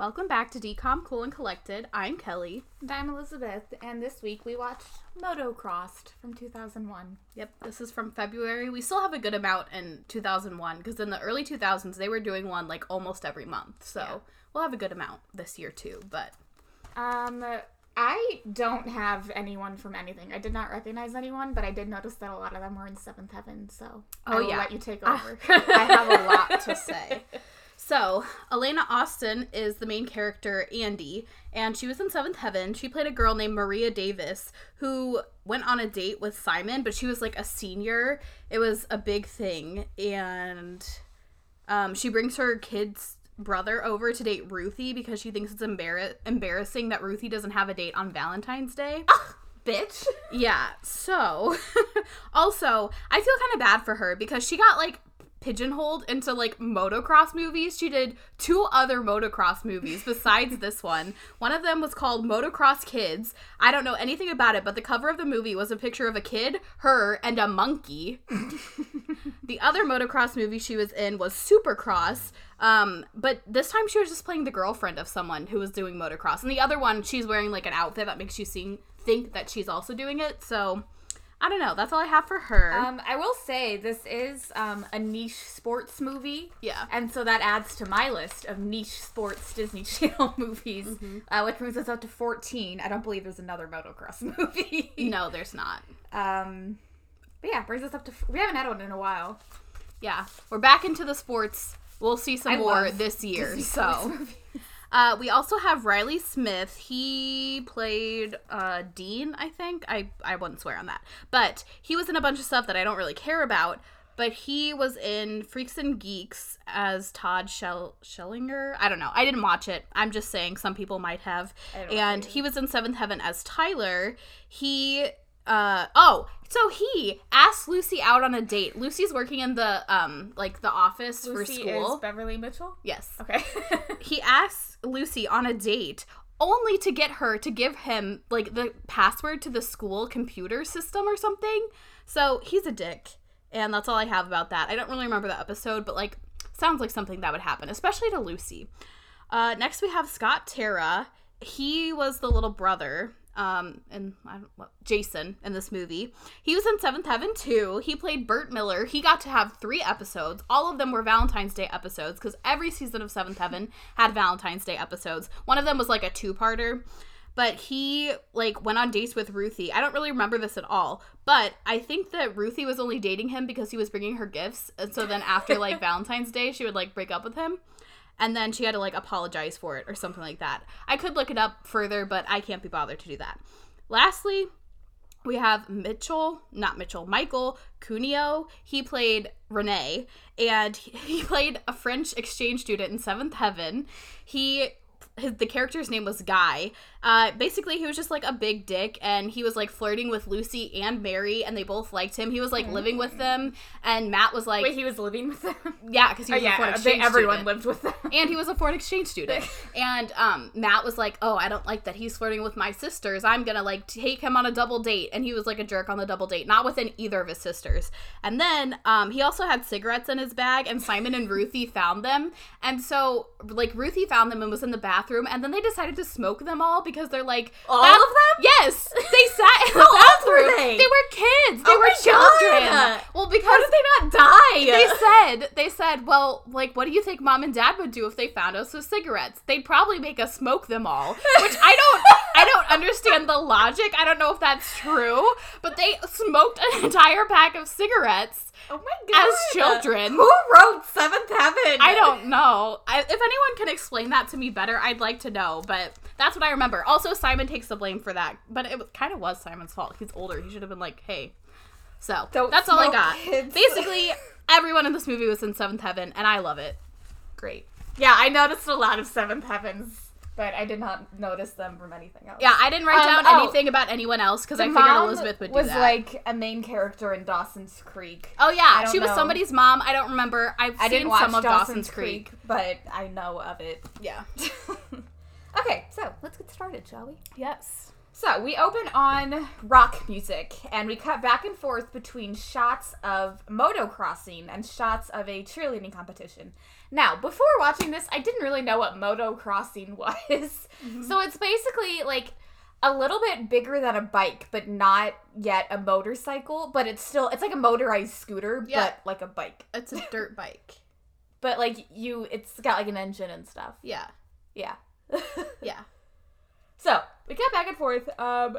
Welcome back to Decom Cool and Collected. I'm Kelly. And I'm Elizabeth, and this week we watched Motocrossed from 2001. Yep, this is from February. We still have a good amount in 2001 because in the early 2000s they were doing one like almost every month. So Yeah. we'll have a good amount this year too. But Um, I don't have anyone from anything. I did not recognize anyone, but I did notice that a lot of them were in Seventh Heaven. So I Oh, will yeah. let you take over. I have a lot to say. So, Alana Austin is the main character, Andy, and she was in Seventh Heaven. She played a girl named Maria Davis who went on a date with Simon, but she was like a senior. It was a big thing, and um, she brings her kid's brother over to date Ruthie because she thinks it's embar- embarrassing that Ruthie doesn't have a date on Valentine's Day. Bitch. Yeah. So, also, I feel kind of bad for her because she got like pigeonholed into like motocross movies. She did two other motocross movies besides this one. One of them was called Motocross Kids. I don't know anything about it, but the cover of the movie was a picture of a kid, her, and a monkey. the other motocross movie she was in was Supercross. Um, but this time she was just playing the girlfriend of someone who was doing motocross. And the other one, she's wearing like an outfit that makes you sing, think that she's also doing it. So I don't know. That's all I have for her. Um, I will say this is um, a niche sports movie. yeah. And so that adds to my list of niche sports Disney Channel movies, Mm-hmm. uh, which brings us up to 14. I don't believe there's another motocross movie. No, there's not. Um, but yeah, brings us up to. We haven't had one in a while. Yeah. We're back into the sports. We'll see some I more this year. Disney So. uh, we also have Riley Smith. He played uh, Dean, I think. I I wouldn't swear on that, but he was in a bunch of stuff that I don't really care about. But he was in Freaks and Geeks as Todd Shell- Schellinger. I don't know. I didn't watch it. I'm just saying some people might have. I didn't watch And he was in Seventh Heaven as Tyler. He uh oh so he asked lucy out on a date. Lucy's working in the um like the office Lucy for school. Is Beverly Mitchell. yes. Okay. he asks lucy on a date only to get her to give him like the password to the school computer system or something. So he's a dick and that's all i have about that. I don't really remember the episode but like sounds like something that would happen especially to lucy. Uh, next we have Scott Terra. He was the little brother, um, and I don't, what, Jason in this movie. He was in Seventh Heaven too. He played Burt Miller. He got to have three episodes. All of them were Valentine's Day episodes because every season of Seventh Heaven had Valentine's Day episodes. One of them was like a two-parter. But he like went on dates with Ruthie. I don't really remember this at all, but I think that Ruthie was only dating him because he was bringing her gifts. And so then after like Valentine's Day, she would like break up with him and then she had to like apologize for it or something like that. I could look it up further, but I can't be bothered to do that. Lastly, we have Mitchell, not Mitchell, Michael Cuneo. He played Renee, and he played a French exchange student in Seventh Heaven. He his, the character's name was Guy. Uh, basically, he was just like a big dick, and he was like flirting with Lucy and Mary, and they both liked him. He was like living with them, and Matt was like, Wait, he was living with them. yeah, because he Oh was a foreign yeah, they, exchange everyone student lived with them. and he was a foreign exchange student. and um, Matt was like, "Oh, I don't like that he's flirting with my sisters. I'm gonna like take him on a double date." And he was like a jerk on the double date, not within either of his sisters. And then um, he also had cigarettes in his bag, and Simon and Ruthie found them. And so like Ruthie found them and was in the bathroom, and then they decided to smoke them all because they're like All "That- of them? Yes, they sat in the bathroom. they? They were kids. They Oh were children. God. Well, because How did they not die? they said they said well like what do you think mom and dad would do if they found us with cigarettes they'd probably make us smoke them all which i don't i don't understand the logic i don't know if that's true but they smoked an entire pack of cigarettes oh my god. as children Who wrote Seventh Heaven? I don't know. I, if anyone can explain that to me better, I'd like to know. But that's what I remember. Also, Simon takes the blame for that. But it kind of was Simon's fault. He's older. He should have been like, "Hey." So Don't that's all I got. kids. Basically, everyone in this movie was in Seventh Heaven, and I love it. Great. Yeah, I noticed a lot of Seventh Heavens, but I did not notice them from anything else. Yeah, I didn't write Um, down oh. anything about anyone else because I figured Elizabeth would do was that. like a main character in Dawson's Creek. oh yeah, don't she was somebody's mom. I don't remember. I've I seen didn't watch some of Dawson's, Dawson's Creek, Creek. but I know of it. Yeah. okay, so let's get started, shall we? Yes. So we open on rock music, and we cut back and forth between shots of motocrossing and shots of a cheerleading competition. Now, before watching this, I didn't really know what motocrossing was. Mm-hmm. So it's basically like a little bit bigger than a bike, but not yet a motorcycle. But it's still it's like a motorized scooter, Yeah. but like a bike. It's a dirt bike. But like you, it's got like an engine and stuff. Yeah. Yeah. Yeah. so we cut back and forth. Um,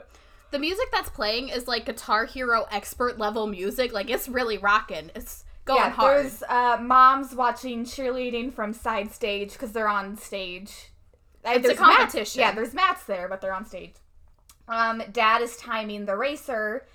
The music that's playing is like Guitar Hero expert level music. Like it's really rocking. It's going yeah, hard. there's uh, moms watching cheerleading from side stage because they're on stage. It's a there's mats- competition. yeah, there's mats there, but they're on stage. Um, Dad is timing the racer,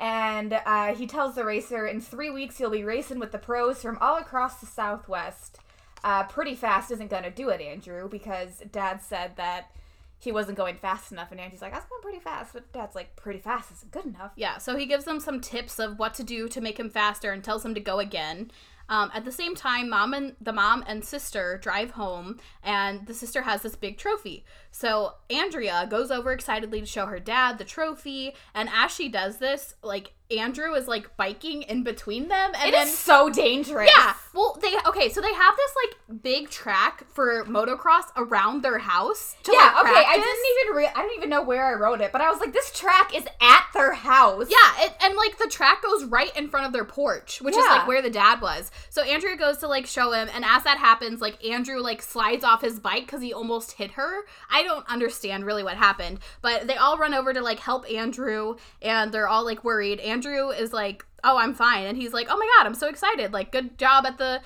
and uh, he tells the racer in three weeks you'll be racing with the pros from all across the Southwest. Uh, pretty fast isn't gonna do it, Andrew, because Dad said that he wasn't going fast enough, and Andrew's like, I was going pretty fast, but Dad's like, pretty fast isn't good enough. Yeah, so he gives them some tips of what to do to make him faster and tells him to go again. Um, at the same time, mom and the mom and sister drive home, and the sister has this big trophy. So Andrea goes over excitedly to show her dad the trophy, and as she does this, like Andrew is like biking in between them, and It then is so dangerous. yeah, well they okay, so they have this like big track for motocross around their house. Yeah, like, okay. I didn't even re- I didn't even know where I wrote it, but I was like, this track is at their house. Yeah, it, and like the track goes right in front of their porch, which is like where the dad was. So Andrea goes to like show him, and as that happens, like Andrew like slides off his bike because he almost hit her. I don't understand really what happened, but they all run over to like help Andrew, and they're all like worried. Andrew is like, "Oh, I'm fine," and he's like, "Oh my god, I'm so excited! Like, good job at the."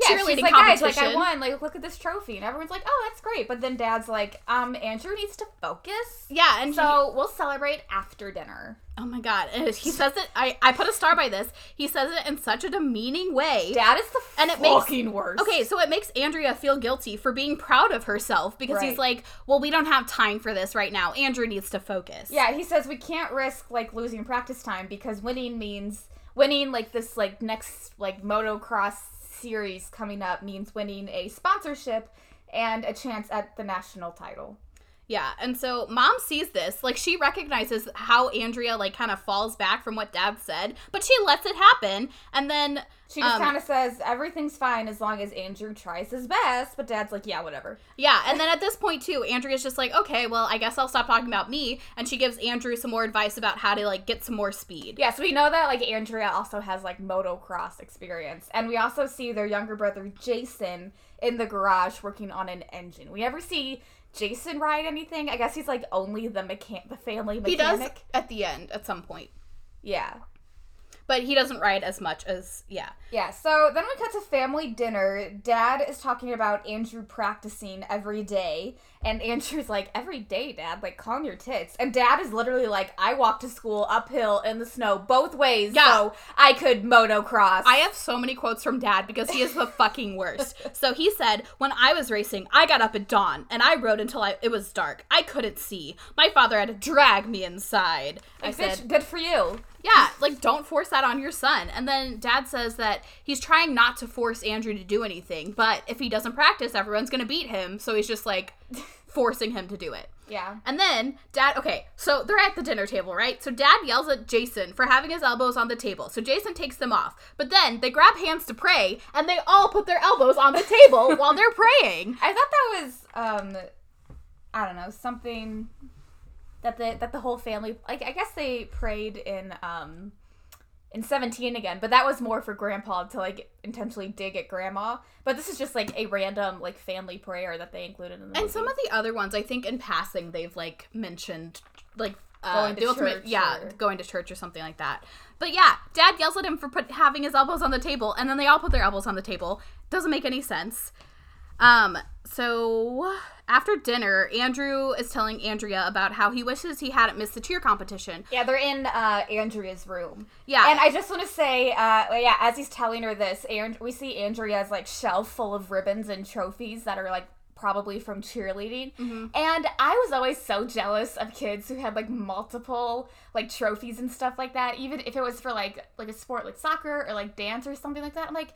Yeah. cheerleading She's like, guys, like I won. Like, look at this trophy, and everyone's like, oh, that's great. But then Dad's like, um, Andrew needs to focus. Yeah, and so So we'll celebrate after dinner. oh my god, and he says it. I I put a star by this. He says it in such a demeaning way. Dad is the And it makes- fucking worst. Okay, so it makes Andrea feel guilty for being proud of herself because he's like, "Well, we don't have time for this right now. Andrew needs to focus." Yeah, he says we can't risk like losing practice time because winning means winning like this like next like motocross series coming up means winning a sponsorship and a chance at the national title. Yeah, and so mom sees this, like she recognizes how Andrea like kind of falls back from what dad said, but she lets it happen, and then She just Um, kind of says everything's fine as long as Andrew tries his best, but Dad's like, yeah, whatever. yeah, and then at this point too, Andrea's just like, "Okay, well, I guess I'll stop talking about me," and she gives Andrew some more advice about how to like get some more speed. Yeah, so we know that like Andrea also has like motocross experience, and we also see their younger brother Jason in the garage working on an engine. We never see Jason ride anything. I guess he's like only the mechan- the family mechanic. He does at the end at some point, Yeah. But he doesn't ride as much as yeah. Yeah, so then we cut to family dinner. Dad is talking about Andrew practicing every day. And Andrew's like, every day, Dad, like, calm your tits. And Dad is literally like, I walked to school uphill in the snow both ways Yeah. so I could motocross. I have so many quotes from dad because he is the fucking worst. So he said, When I was racing, I got up at dawn and I rode until I, it was dark. I couldn't see. My father had to drag me inside. I Like, said, "Bitch, good for you. Yeah, like don't force that on your son. And then dad says that he's trying not to force Andrew to do anything, but if he doesn't practice, everyone's gonna beat him. So he's just like forcing him to do it. Yeah. And then dad, okay, so they're at the dinner table, right? So dad yells at Jason for having his elbows on the table. So Jason takes them off. But then they grab hands to pray and they all put their elbows on the table while they're praying. I thought that was, um, I don't know, something that the that the whole family like I guess they prayed in um in 17 again, but that was more for grandpa to like intentionally dig at grandma. But this is just like a random like family prayer that they included in the And some of the other ones, I think in passing, they've like mentioned like uh, Going to the ultimate, church yeah, or- going to church or something like that. But yeah, Dad yells at him for put, having his elbows on the table, and then they all put their elbows on the table. Doesn't make any sense. Um, so after dinner, Andrew is telling Andrea about how he wishes he hadn't missed the cheer competition. Yeah, they're in uh, Andrea's room. Yeah. And I just want to say, uh, yeah, as he's telling her this, and we see Andrea's like shelf full of ribbons and trophies that are like probably from cheerleading. And I was always so jealous of kids who had like multiple like trophies and stuff like that, even if it was for like like a sport like soccer or like dance or something like that. I'm like,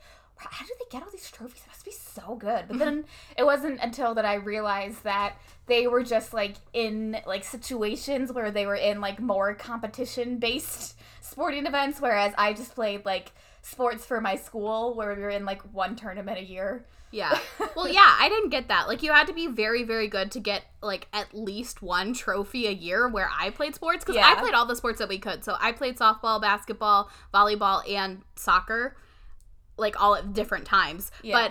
how do they get all these trophies? It must be so good. But then it wasn't until that I realized that they were just like in like situations where they were in like more competition based sporting events, whereas I just played like sports for my school where we were in like one tournament a year. Yeah. Well, yeah, I didn't get that. Like, you had to be very, very good to get, like, at least one trophy a year where I played sports. Because I played all the sports that we could. So I played softball, basketball, volleyball, and soccer, like, all at different times. Yeah.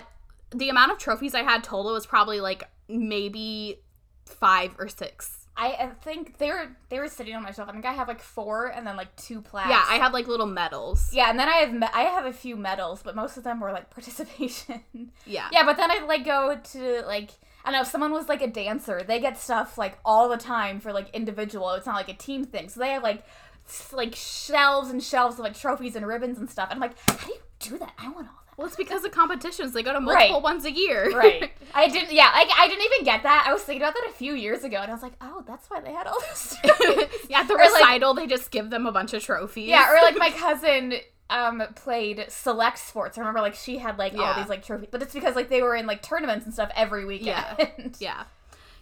But the amount of trophies I had total was probably, like, maybe five or six. I think they were they were sitting on my shelf. I think I have like four and then like two plaques. Yeah, I have like, little medals. Yeah, and then I have me- I have a few medals, but most of them were like participation. Yeah. yeah, but then I like go to like I don't know if someone was like a dancer, they get stuff like all the time for like individual. It's not like a team thing, so they have like s- like shelves and shelves of like trophies and ribbons and stuff. And I'm like, how do you do that? I want all that. Well, it's because of competitions. They go to multiple Right. ones a year. Right. I didn't. Yeah. Like I didn't even get that. I was thinking about that a few years ago, and I was like, oh, that's why they had all this. yeah, at the Or, like- recital, they just give them a bunch of trophies. Yeah, or like my cousin um played select sports. I remember like she had like all these like trophies, but it's because like they were in like tournaments and stuff every weekend. Yeah. Yeah.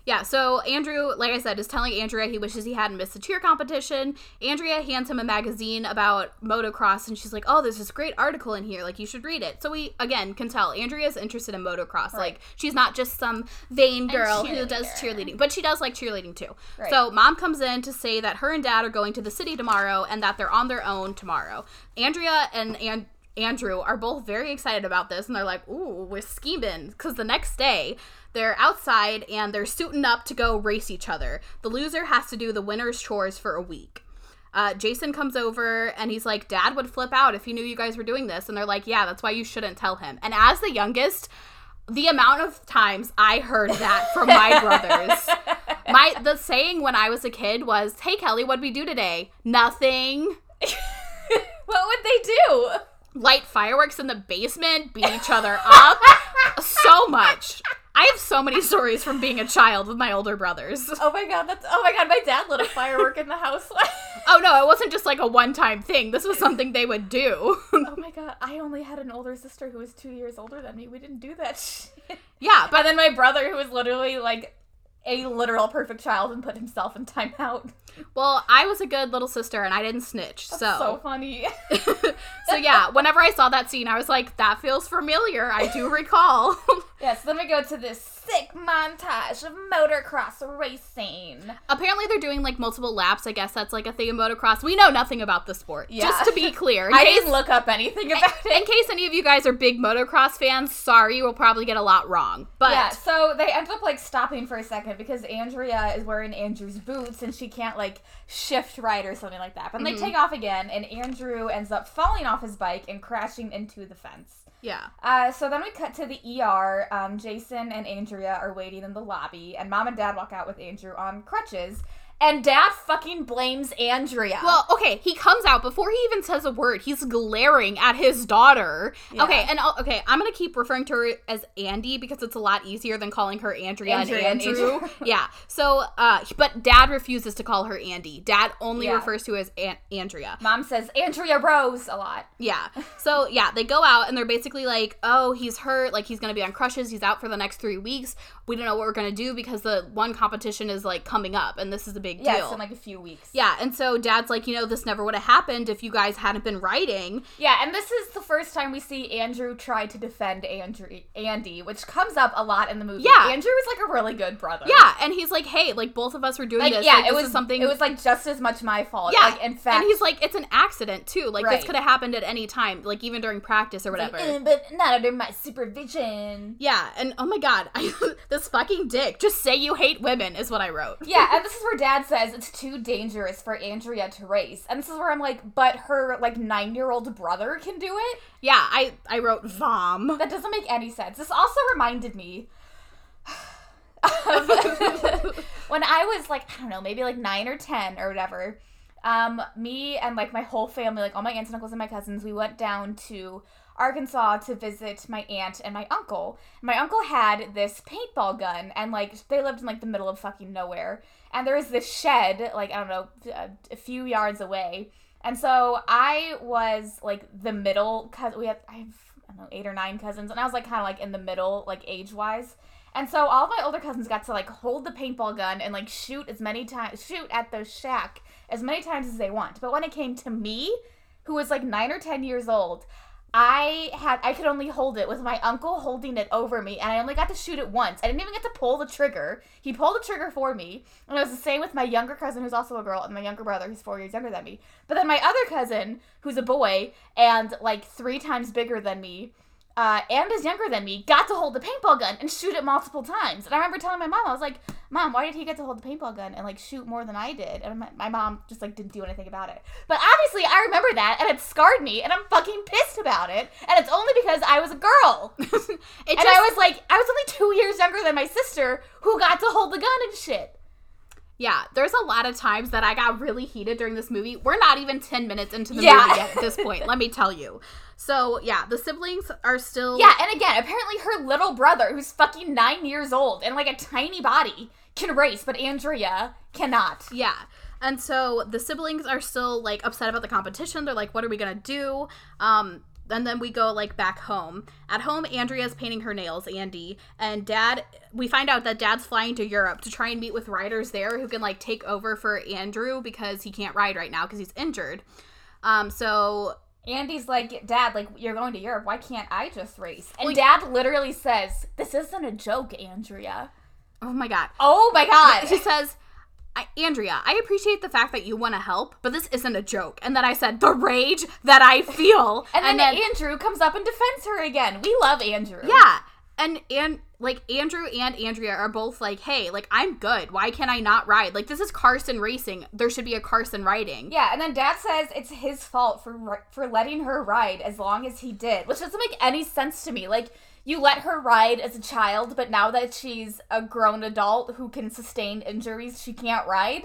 Yeah, so Andrew, like I said, is telling Andrea he wishes he hadn't missed the cheer competition. Andrea hands him a magazine about motocross, and she's like, "Oh, there's this great article in here. Like, you should read it." So we again can tell Andrea's interested in motocross. Like, she's not just some vain girl who does cheerleading, but she does like cheerleading too. Right. So mom comes in to say that her and dad are going to the city tomorrow, and that they're on their own tomorrow. Andrea and and Andrew are both very excited about this, and they're like, "Ooh, we're scheming!" Because the next day they're outside and they're suiting up to go race each other. The loser has to do the winner's chores for a week. Uh, Jason comes over and he's like, "Dad would flip out if he knew you guys were doing this," and they're like, "Yeah, that's why you shouldn't tell him." And as the youngest, the amount of times I heard that from my brothers. My the saying when I was a kid was, "Hey Kelly, what'd we do today?" Nothing. what would they do? light fireworks in the basement, beat each other up. so much. I have so many stories from being a child with my older brothers. Oh my god, that's oh my god, my dad lit a firework in the house. Oh no, it wasn't just like a one time thing. This was something they would do. oh my god, I only had an older sister who was two years older than me. We didn't do that shit. yeah, but And then my brother, who was literally like a literal perfect child and put himself in timeout. Well, I was a good little sister and I didn't snitch. So So funny. so yeah, whenever I saw that scene, I was like, that feels familiar. I do recall. yes, then we go to this sick montage of motocross racing. Apparently they're doing like multiple laps. I guess that's like a thing in motocross. We know nothing about the sport. Yeah. Just to be clear. I case- didn't look up anything about it. in case any of you guys are big motocross fans, sorry, we'll probably get a lot wrong. But yeah, so they end up like stopping for a second because Andrea is wearing Andrew's boots and she can't like shift right or something like that. But they take off again and Andrew ends up falling off his bike and crashing into the fence. yeah. Uh, so then we cut to the ER. Um, Jason and Andrea are waiting in the lobby, and mom and dad walk out with Andrew on crutches. And dad fucking blames Andrea. Well, okay, he comes out before he even says a word. He's glaring at his daughter. Yeah. Okay, and I'll, okay, I'm gonna keep referring to her as Andy because it's a lot easier than calling her Andrea, Andrea and and Andrew. Andrew. yeah. So, uh, but Dad refuses to call her Andy. Dad only Yeah. refers to her as An- Andrea. mom says Andrea Rose a lot. Yeah. So yeah, they go out and they're basically like, "Oh, he's hurt. Like he's gonna be on crushes. He's out for the next three weeks. We don't know what we're gonna do because the one competition is like coming up, and this is a big Yes, deal." in like a few weeks. yeah, and so Dad's like, you know, this never would have happened if you guys hadn't been writing. Yeah, and this is the first time we see Andrew try to defend Andrew Andy, which comes up a lot in the movie. Yeah. Andrew is like a really good brother. Yeah, and he's like, hey, like both of us were doing Like this. yeah, Like, it this was something. It was like just as much my fault. yeah, Like in fact, and he's like, it's an accident too. Like Right. this could have happened at any time, like even during practice or whatever. "Uh, but not under my supervision. yeah, and oh my god, I, this fucking dick. Just say you hate women is what I wrote. Yeah, and this is where Dad says it's too dangerous for Andrea to race, and this is where I'm like, but her like nine year old brother can do it. Yeah, I I wrote vom. That doesn't make any sense. This also reminded me of when I was like, I don't know, maybe like nine or ten or whatever. Um, me and like my whole family, like all my aunts and uncles and my cousins, we went down to Arkansas to visit my aunt and my uncle. My uncle had this paintball gun, and like they lived in like the middle of fucking nowhere. And there was this shed, like I don't know, a, uh, a few yards away. And so I was like the middle, cause we had I have I don't know, eight or nine cousins, and I was like kind of like in the middle, like age wise. And so all my older cousins got to like hold the paintball gun and like shoot as many times, shoot at the shack as many times as they want. But when it came to me, who was like nine or ten years old, I had I could only hold it with my uncle holding it over me, and I only got to shoot it once. I didn't even get to pull the trigger. He pulled the trigger for me, and it was the same with my younger cousin, who's also a girl, and my younger brother, who's four years younger than me. But then my other cousin, who's a boy and like three times bigger than me, uh, and is younger than me, got to hold the paintball gun and shoot it multiple times. And I remember telling my mom, I was like, "Mom, why did he get to hold the paintball gun and like shoot more than I did?" And my, my mom just like didn't do anything about it. But obviously, I remember that, and it scarred me, and I'm fucking pissed about it. And it's only because I was a girl, and just, I was like, I was only two years younger than my sister, who got to hold the gun and shit. yeah, there's a lot of times that I got really heated during this movie. We're not even 10 minutes into the Yeah. movie yet at this point, let me tell you. So, yeah, the siblings are still Yeah, and again, apparently her little brother, who's fucking nine years old and like a tiny body, can race, but Andrea cannot. Yeah. And so the siblings are still like upset about the competition. They're like, what are we going to do? Um, and then we go like back home. At home, Andrea's painting her nails, Andy, and dad, we find out that dad's flying to Europe to try and meet with riders there who can like take over for Andrew because he can't ride right now because he's injured. Um, so Andy's like, Dad, like, you're going to Europe. Why can't I just race? And Well, Dad literally says, This isn't a joke, Andrea. oh my god. Oh my god. She says, I, Andrea, I appreciate the fact that you want to help, but this isn't a joke. And then I said, the rage that I feel. and then, Andrew comes up and defends her again. We love Andrew. Yeah. And and like Andrew and Andrea are both like, "Hey, like I'm good. Why can I not ride? Like this is Carson racing. There should be a Carson riding." Yeah, and then Dad says it's his fault for for letting her ride as long as he did, which doesn't make any sense to me. Like you let her ride as a child, but now that she's a grown adult who can sustain injuries, she can't ride.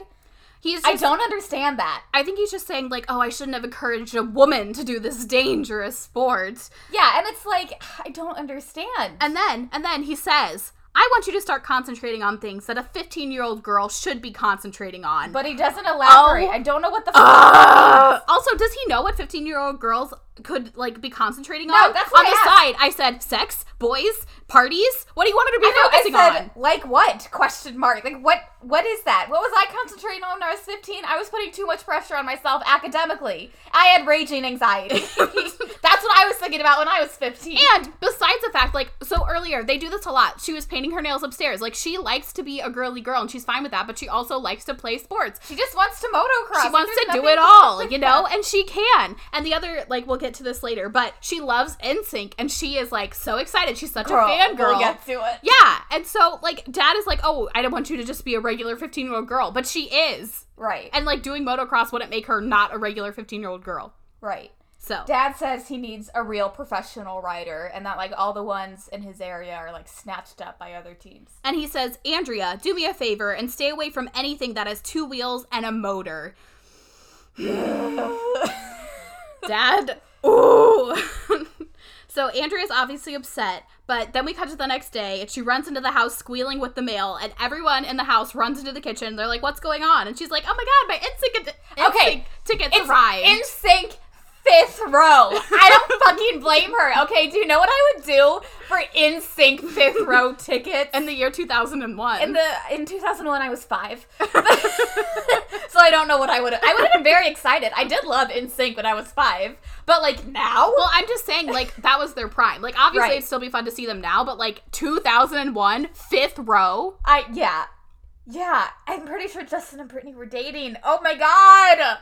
He's I don't understand that. I think he's just saying like, "Oh, I shouldn't have encouraged a woman to do this dangerous sport." Yeah, and it's like I don't understand. And then and then he says, "I want you to start concentrating on things that a 15-year-old girl should be concentrating on." but he doesn't elaborate. Oh. I don't know what the. Uh, also, does he know what 15 year old girls could like be concentrating on? that's on the I side. I said sex, boys, parties. What do you want her to be I know, focusing I said, on? like what? Question mark. Like what? What is that? What was I concentrating on when I was fifteen? I was putting too much pressure on myself academically. I had raging anxiety. That's what I was thinking about when I was fifteen. And besides the fact, like, so earlier, they do this a lot. She was painting her nails upstairs. Like, she likes to be a girly girl and she's fine with that, but she also likes to play sports. she just wants to motocross. She wants to do it all, you know, and she can. And the other, like, we'll get to this later, but she loves NSYNC and she is, like, so excited. She's such Girl, a fangirl. We'll get to it. Yeah, and so like dad is like, "Oh, I don't want you to just be a regular 15-year-old girl," but she is. Right. And like doing motocross wouldn't make her not a regular 15-year-old girl. right. So, Dad says he needs a real professional rider, and that like all the ones in his area are like snatched up by other teams. and he says, "Andrea, do me a favor and stay away from anything that has two wheels and a motor." Dad, ooh. so Andrea's obviously upset, but then we cut to the next day and she runs into the house squealing with the mail, and everyone in the house runs into the kitchen. They're like, "What's going on?" And she's like, "Oh my god, my NSYNC, ad- Okay, tickets It's arrived." NSYNC fifth row. I don't fucking blame her. Okay, do you know what I would do for NSYNC fifth row tickets? in the year 2001. in the in 2001 I was 5. so I don't know what I would I would have been very excited. I did love NSYNC when I was 5. But like now? well, I'm just saying, like, that was their prime. Like, obviously, Right. it'd still be fun to see them now, but, like, 2001, fifth row. I yeah. Yeah, I'm pretty sure Justin and Britney were dating. Oh my god.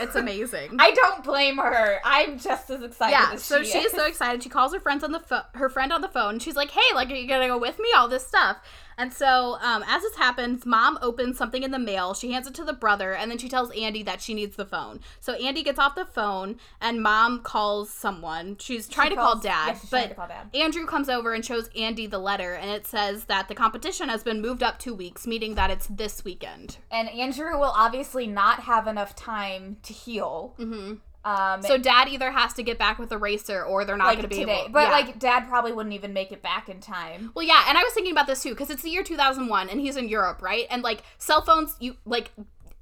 It's amazing. I don't blame her. I'm just as excited yeah, as so she she's is. so excited. She calls her friends on the phone, her friend on the phone. She's like, "Hey, like, are you gonna go with me? All this stuff." And so, um, as this happens, mom opens something in the mail. She hands it to the brother, and then she tells Andy that she needs the phone. So Andy gets off the phone, and mom calls someone. She's trying to call dad, yeah, but call Dad. Andrew comes over and shows Andy the letter, and it says that the competition has been moved up two weeks, meaning that it's this weekend. And Andrew will obviously not have enough time to heal. hmm Um So dad either has to get back with the racer, or they're not like going to be today. able. But yeah. like dad probably wouldn't even make it back in time. Well, yeah, and I was thinking about this too because it's the year 2001 and he's in Europe, right? And like cell phones, you like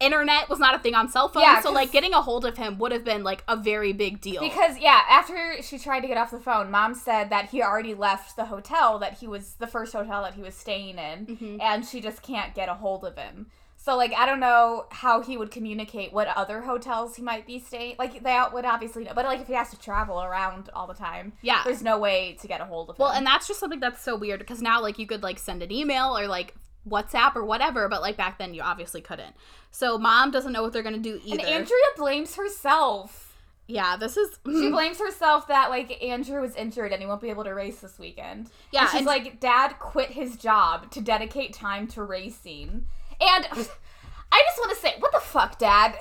internet was not a thing on cell phones. Yeah, so like getting a hold of him would have been like a very big deal. Because yeah, after she tried to get off the phone, mom said that he already left the hotel that he was the first hotel that he was staying in, Mm-hmm. and she just can't get a hold of him. So like I don't know how he would communicate what other hotels he might be staying. Like they would obviously know, but like if he has to travel around all the time, Yeah. there's no way to get a hold of Well, him. Well, and that's just something that's so weird because now like you could like send an email or like WhatsApp or whatever, but like back then you obviously couldn't. So mom doesn't know what they're gonna do either. and. Andrea blames herself. yeah, this is She blames herself that like Andrew was injured and he won't be able to race this weekend. Yeah, and she's and- like, Dad quit his job to dedicate time to racing, and I just want to say, what the fuck, Dad?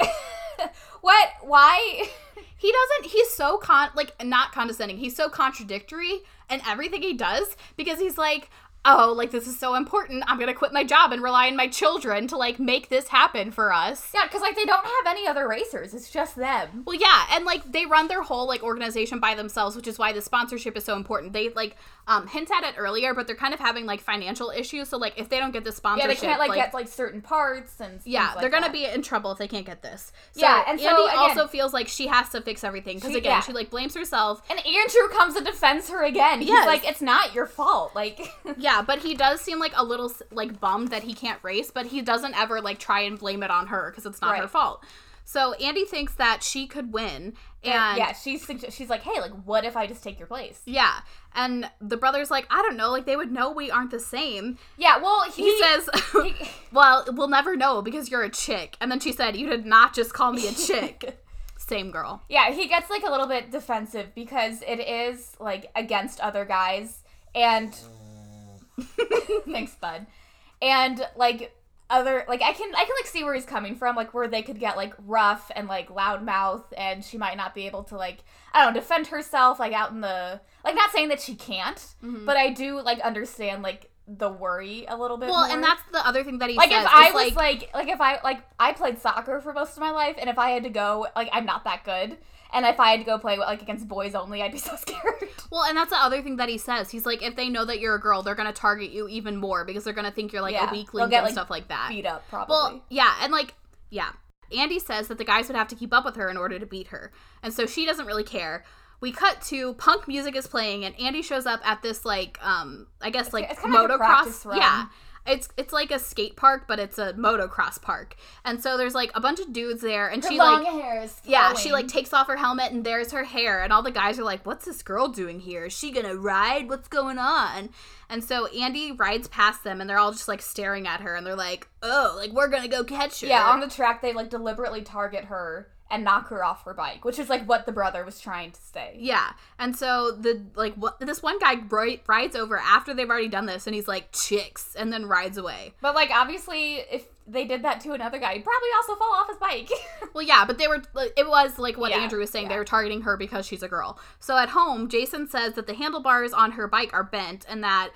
what? Why? he doesn't he's so con like not condescending he's so contradictory in everything he does because he's like oh like this is so important i'm gonna quit my job and rely on my children to like make this happen for us Yeah, because like they don't have any other racers. It's just them. well yeah and like they run their whole like organization by themselves which is why the sponsorship is so important they like um hint at it earlier but they're kind of having like financial issues so like if they don't get the Yeah, sponsorship they can't like, get like certain parts and yeah, like they're gonna that. be in trouble if they can't get this. So Yeah, and so, Andy again- also feels like she has to fix everything because again, yeah. she like blames herself And Andrew comes and defends her again. Yeah, like, it's not your fault. Like, Yeah, but he does seem like a little like bummed that he can't race, but he doesn't ever like try and blame it on her because it's not her fault. So Andy thinks that she could win, and yeah, she's she's like, hey, like, what if I just take your place? yeah, and the brother's like, I don't know, like they would know we aren't the same. Yeah, well, he, He, says, he- "Well, we'll never know because you're a chick." And then she said, "You did not just call me a chick." Same girl. Yeah, he gets like a little bit defensive because it is like against other guys and thanks bud. And like other like I can I can like see where he's coming from like where they could get like rough and like loud mouth and she might not be able to like I don't know defend herself like out in the like not saying that she can't, Mm-hmm. but I do like understand like the worry a little bit Well, more. and that's the other thing that he like says. if I was like like if I like I played soccer for most of my life, and if I had to go like I'm not that good, and if I had to go play like against boys only, I'd be so scared. Well, and that's the other thing that he says. He's like, if they know that you're a girl, they're gonna target you even more because they're gonna think you're like Yeah, a weakling get, and like, stuff like that. Beat up probably. Well, yeah, and like, yeah. Andy says that the guys would have to keep up with her in order to beat her. And so she doesn't really care. We cut to punk music is playing and Andy shows up at this like um I guess like it's kinda like a motocross. yeah. It's it's like a skate park, but it's a motocross park. And so there's like a bunch of dudes there and she like hair is yeah, she like takes off her helmet and there's her hair, and all the guys are like, "What's this girl doing here? Is she gonna ride? What's going on?" And so Andy rides past them, and they're all just like staring at her, and they're like, "Oh, like we're gonna go catch her." yeah on the track they like deliberately target her and knock her off her bike, which is like what the brother was trying to say. yeah. And so the like what this one guy ri- rides over after they've already done this, and he's like, "Chicks," and then rides away. But like obviously, if they did that to another guy, he'd probably also fall off his bike. Well, yeah, but they were it was like what Yeah, Andrew was saying. They yeah. were targeting her because she's a girl. So at home, Jason says that the handlebars on her bike are bent and that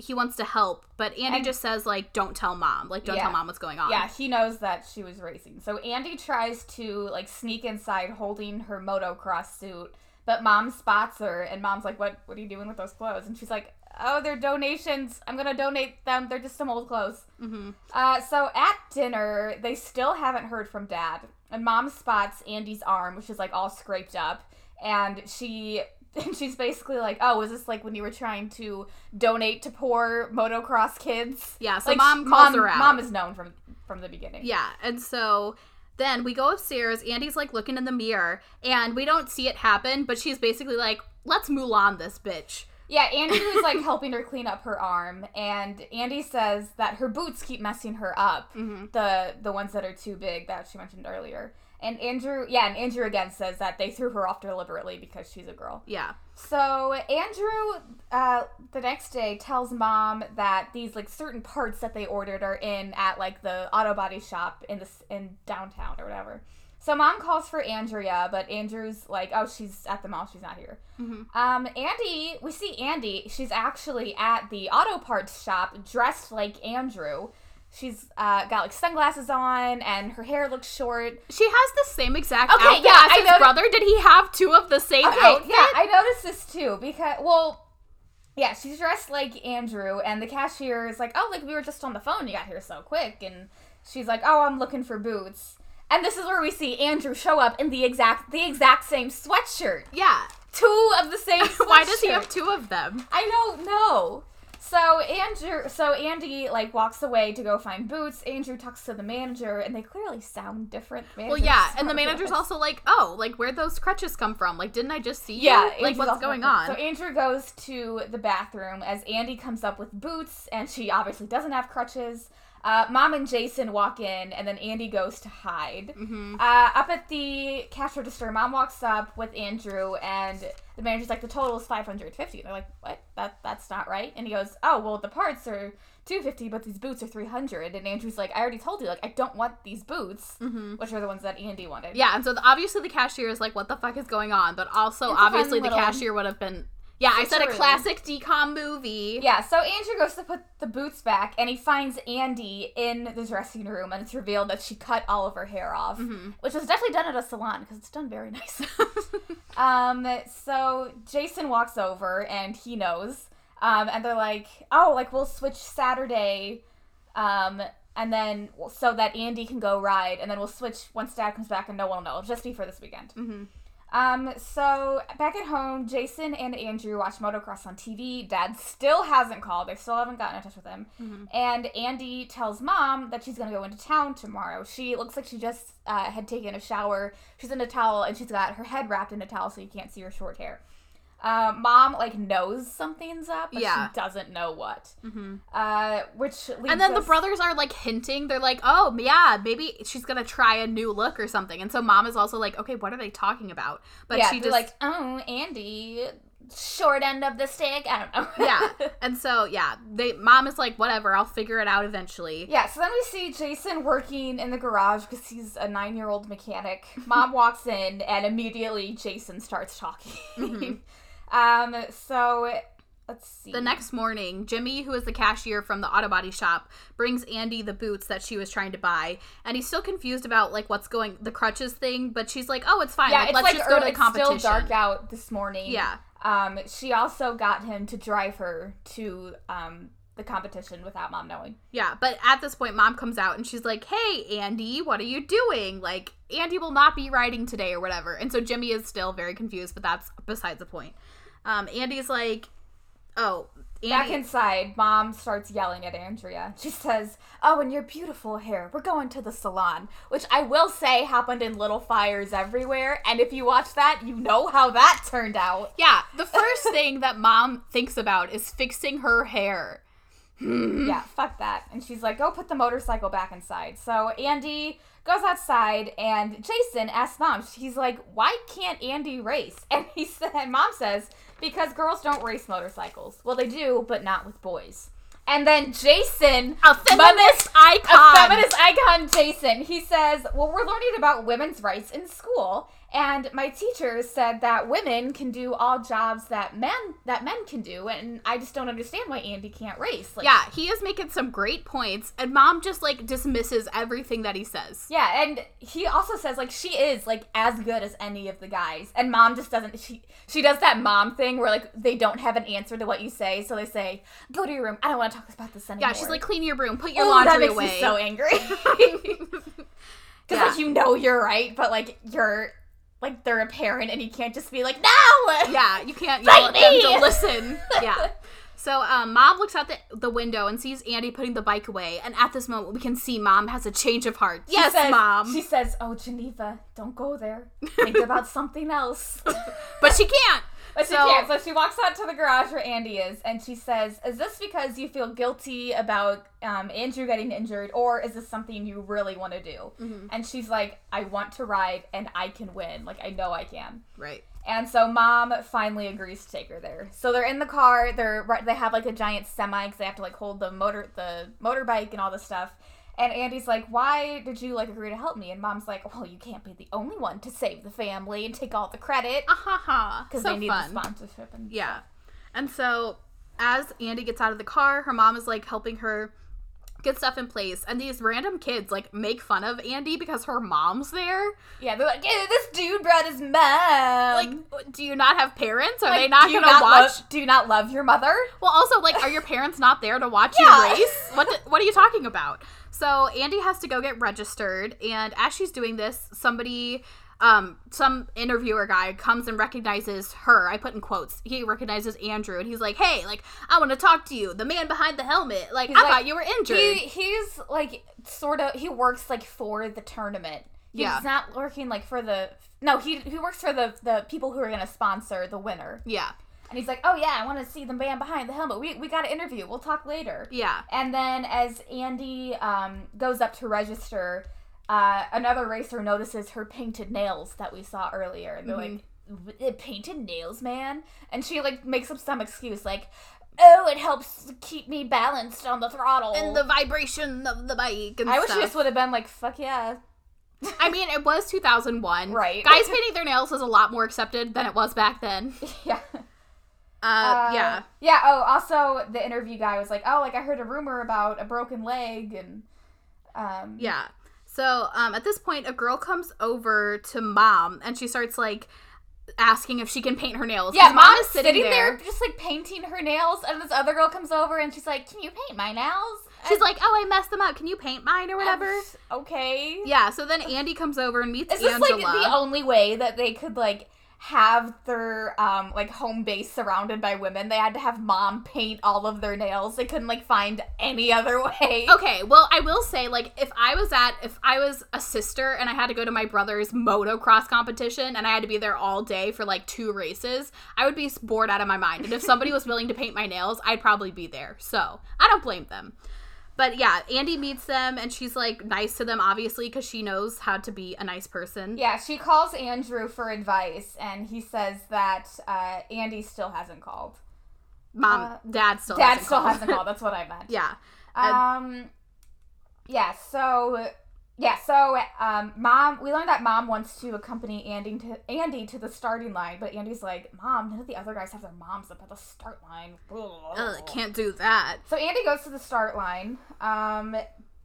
he wants to help, but Andy And- just says like, "Don't tell mom. Like, don't Yeah. tell mom what's going on." Yeah, he knows that she was racing. So Andy tries to like sneak inside holding her motocross suit, but mom spots her and mom's like, "What what are you doing with those clothes?" And she's like, "Oh, they're donations. I'm going to donate them. They're just some old clothes." Mm-hmm. Uh, so at dinner, they still haven't heard from dad. And mom spots Andy's arm, which is like all scraped up, and she and she's basically like, "Oh, was this like when you were trying to donate to poor motocross kids?" Yeah. So like mom calls mom, her out. Mom is known from from the beginning. Yeah, and so then we go upstairs. Andy's like looking in the mirror, and we don't see it happen, but she's basically like, "Let's Mulan this bitch." Yeah, Andrew is like helping her clean up her arm, and Andy says that her boots keep messing her up. hmm The the ones that are too big that she mentioned earlier. And Andrew, yeah, and Andrew again says that they threw her off deliberately because she's a girl. Yeah. So Andrew, uh, the next day tells mom that these like certain parts that they ordered are in at like the auto body shop in this in downtown or whatever. So mom calls for Andrea, but Andrew's like, oh, she's at the mall, she's not here. hmm Um, Andy, we see Andy. She's actually at the auto parts shop, dressed like Andrew. She's uh, got like sunglasses on, and her hair looks short. She has the same exact Okay, outfit yeah, as I his brother. Did he have two of the same Okay, outfit? yeah, I noticed this too because well, Yeah, she's dressed like Andrew, and the cashier is like, "Oh, like we were just on the phone. You got here so quick." And she's like, "Oh, I'm looking for boots." And this is where we see Andrew show up in the exact the exact same sweatshirt. Yeah. Two of the same. Why does he have two of them? I don't know. So Andrew, so Andy like walks away to go find boots. Andrew talks to the manager, and they clearly sound different. Well, yeah, and the manager's also like, "Oh, like where'd those crutches come from? Like, didn't I just see you? Yeah, like what's going on?" So Andrew goes to the bathroom as Andy comes up with boots, and she obviously doesn't have crutches. Uh, Mom and Jason walk in, and then Andy goes to hide. Mhm. Uh, up at the cash register, Mom walks up with Andrew, and the manager's like, "The total is 550." They're like, "What? That that's not right." And he goes, "Oh, well, the parts are 250, but these boots are 300." And Andrew's like, "I already told you, like, I don't want these boots, Mhm. which are the ones that Andy wanted." Yeah, and so the, obviously the cashier is like, "What the fuck is going on?" But also, It's obviously, the little- cashier would have been. Yeah, I said a classic decom movie. Yeah, so Andrew goes to put the boots back and he finds Andy in the dressing room and it's revealed that she cut all of her hair off, Mhm. which was definitely done at a salon because it's done very nice. um, so Jason walks over and he knows. Um, and they're like, "Oh, like we'll switch Saturday um and then so that Andy can go ride and then we'll switch once dad comes back and no one will know. It'll just be for this weekend." hmm Um, so back at home, Jason and Andrew watch motocross on TV. Dad still hasn't called. They still haven't gotten in touch with him. Mhm. And Andy tells mom that she's gonna go into town tomorrow. She looks like she just uh, had taken a shower. She's in a towel and she's got her head wrapped in a towel so you can't see her short hair. Uh, mom like knows something's up, but Yeah. she doesn't know what. hmm Uh, which And then the brothers are like hinting. They're like, "Oh, yeah, maybe she's gonna try a new look or something." And so mom is also like, "Okay, what are they talking about?" But yeah, she just like, oh, Andy, short end of the stick. I don't know. yeah. And so yeah, they mom is like, "Whatever, I'll figure it out eventually." Yeah, so then we see Jason working in the garage because he's a nine year old mechanic. Mom walks in, and immediately Jason starts talking. Mhm. um, so let's see. The next morning, Jimmy, who is the cashier from the auto body shop, brings Andy the boots that she was trying to buy, and he's still confused about like what's going the crutches thing. But she's like, "Oh, it's fine. yeah, like, it's let's like just go to early- the competition." It's still dark out this morning. Yeah, Um, she also got him to drive her to um the competition without mom knowing. yeah. But at this point, mom comes out and she's like, "Hey, Andy, what are you doing? Like, Andy will not be riding today or whatever." And so Jimmy is still very confused, but that's besides the point. Um, Andy's like, "Oh." Andy, Back inside, mom starts yelling at Andrea. She says, Oh, and your beautiful hair. We're going to the salon. Which I will say happened in little fires everywhere. And if you watch that, you know how that turned out. Yeah, the first thing that mom thinks about is fixing her hair. yeah, fuck that. And she's like, Go put the motorcycle back inside. So Andy goes outside and Jason asks mom, He's like, Why can't Andy race? And he said, and mom says, Because girls don't race motorcycles. Well, they do, but not with boys. And then Jason, A feminist a icon. feminist icon Jason. He says, "Well, we're learning about women's rights in school, and my teacher said that women can do all jobs that men that men can do, and I just don't understand why Andy can't race." Like, Yeah, he is making some great points, and mom just like dismisses everything that he says. Yeah, and he also says like she is like as good as any of the guys, and mom just doesn't. She she does that mom thing where like they don't have an answer to what you say, so they say, "Go to your room. I don't want to talk about this anymore." Yeah, she's like, clean your room, put your Ooh, laundry that makes away. me so angry. Because Yeah. like you know you're right, but like you're like they're a parent and you can't just be like no. yeah, you can't yell at them me! to listen. Yeah. So um, mom looks out the, the window and sees Andy putting the bike away, and at this moment we can see mom has a change of heart. She yes, says- mom, She says, "Oh, Geneva, don't go there. Think about something else." but she can't. But she So- can't. So she walks out to the garage where Andy is, and she says, "Is this because you feel guilty about um, Andrew getting injured, or is this something you really want to do?" Mhm. And she's like, "I want to ride, and I can win. Like I know I can." Right. And so mom finally agrees to take her there. So they're in the car. They're right- they have like a giant semi because they have to like hold the motor the motorbike and all this stuff. And Andy's like, "Why did you like agree to help me?" And mom's like, "Well, you can't be the only one to save the family and take all the credit Ah ha ha. because So they need fun. the sponsorship." And Yeah. And so as Andy gets out of the car, her mom is like helping her get stuff in place, and these random kids like make fun of Andy because her mom's there. Yeah, they're like, yeah, this dude brought his mom. Like, do you not have parents? Are Like, they not gonna watch? Love, do you not love your mother? Well, also, like, are your parents not there to watch Yeah. you race? What What are you talking about? So Andy has to go get registered, and as she's doing this, somebody, um, some interviewer guy comes and recognizes her. I put in quotes. He recognizes Andrew, and he's like, "Hey, like, I want to talk to you, the man behind the helmet. Like, He's I like, thought you were injured." He he's like sort of he works like for the tournament. Yeah. He's Yeah. not working like for the no he he works for the the people who are gonna sponsor the winner. yeah, And he's like, oh yeah, I want to see the man behind the helmet. We we got an interview. We'll talk later. yeah, And then as Andy um, goes up to register, uh, another racer notices her painted nails that we saw earlier. And they're like, painted nails, man? And she like makes up some excuse like, oh, it helps keep me balanced on the throttle. and the vibration of the bike and I wish stuff. this would have been like, fuck yeah. I mean, it was 2001. Right. Guys painting their nails was a lot more accepted than it was back then. yeah. Uh, Uh, yeah. Yeah. Oh, also the interview guy was like, "Oh, like I heard a rumor about a broken leg and um Yeah. So um, at this point, a girl comes over to mom and she starts like asking if she can paint her nails. Yeah, mom is sitting, there. there. just like painting her nails, and this other girl comes over and she's like, "Can you paint my nails?" She's And- like, "Oh, I messed them up. Can you paint mine or whatever?" Okay. Yeah. So then Andy comes over and meets Is this Angela. like the only way that they could like have their um like home base surrounded by women? They had to have mom paint all of their nails. They couldn't like find any other way. Okay, well, I will say, like, if I was at, if I was a sister and I had to go to my brother's motocross competition and I had to be there all day for like two races, I would be bored out of my mind. And if somebody was willing to paint my nails, I'd probably be there. So I don't blame them. But yeah, Andy meets them and she's like nice to them, obviously, because she knows how to be a nice person. Yeah, she calls Andrew for advice, and he says that uh, Andy still hasn't called. Mom, Uh, dad still Dad hasn't still called. hasn't called. That's what I meant. yeah. Um. Yeah. So. Yeah. So. Um. Mom. We learned that mom wants to accompany Andy to Andy to the starting line, but Andy's like, "Mom, none of the other guys have their moms up at the start line." Can't do that. So Andy goes to the start line. Um.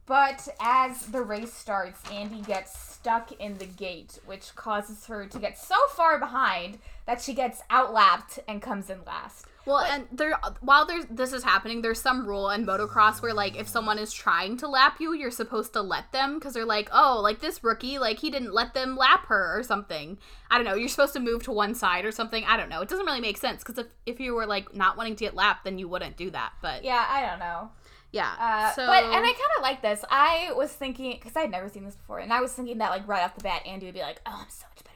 But as the race starts, Andy gets stuck in the gate, which causes her to get so far behind that she gets outlapped and comes in last. Well, and there while there's this is happening, there's some rule in motocross where like if someone is trying to lap you, you're supposed to let them because they're like, oh, like this rookie, like he didn't let them lap her or something. I don't know. You're supposed to move to one side or something. I don't know. It doesn't really make sense because if if you were like not wanting to get lapped, then you wouldn't do that. But Yeah, I don't know. Yeah. Uh, so but and I kind of like this. I was thinking because I'd never seen this before, and I was thinking that like right off the bat, Andy would be like, "Oh, I'm so much better than the guys."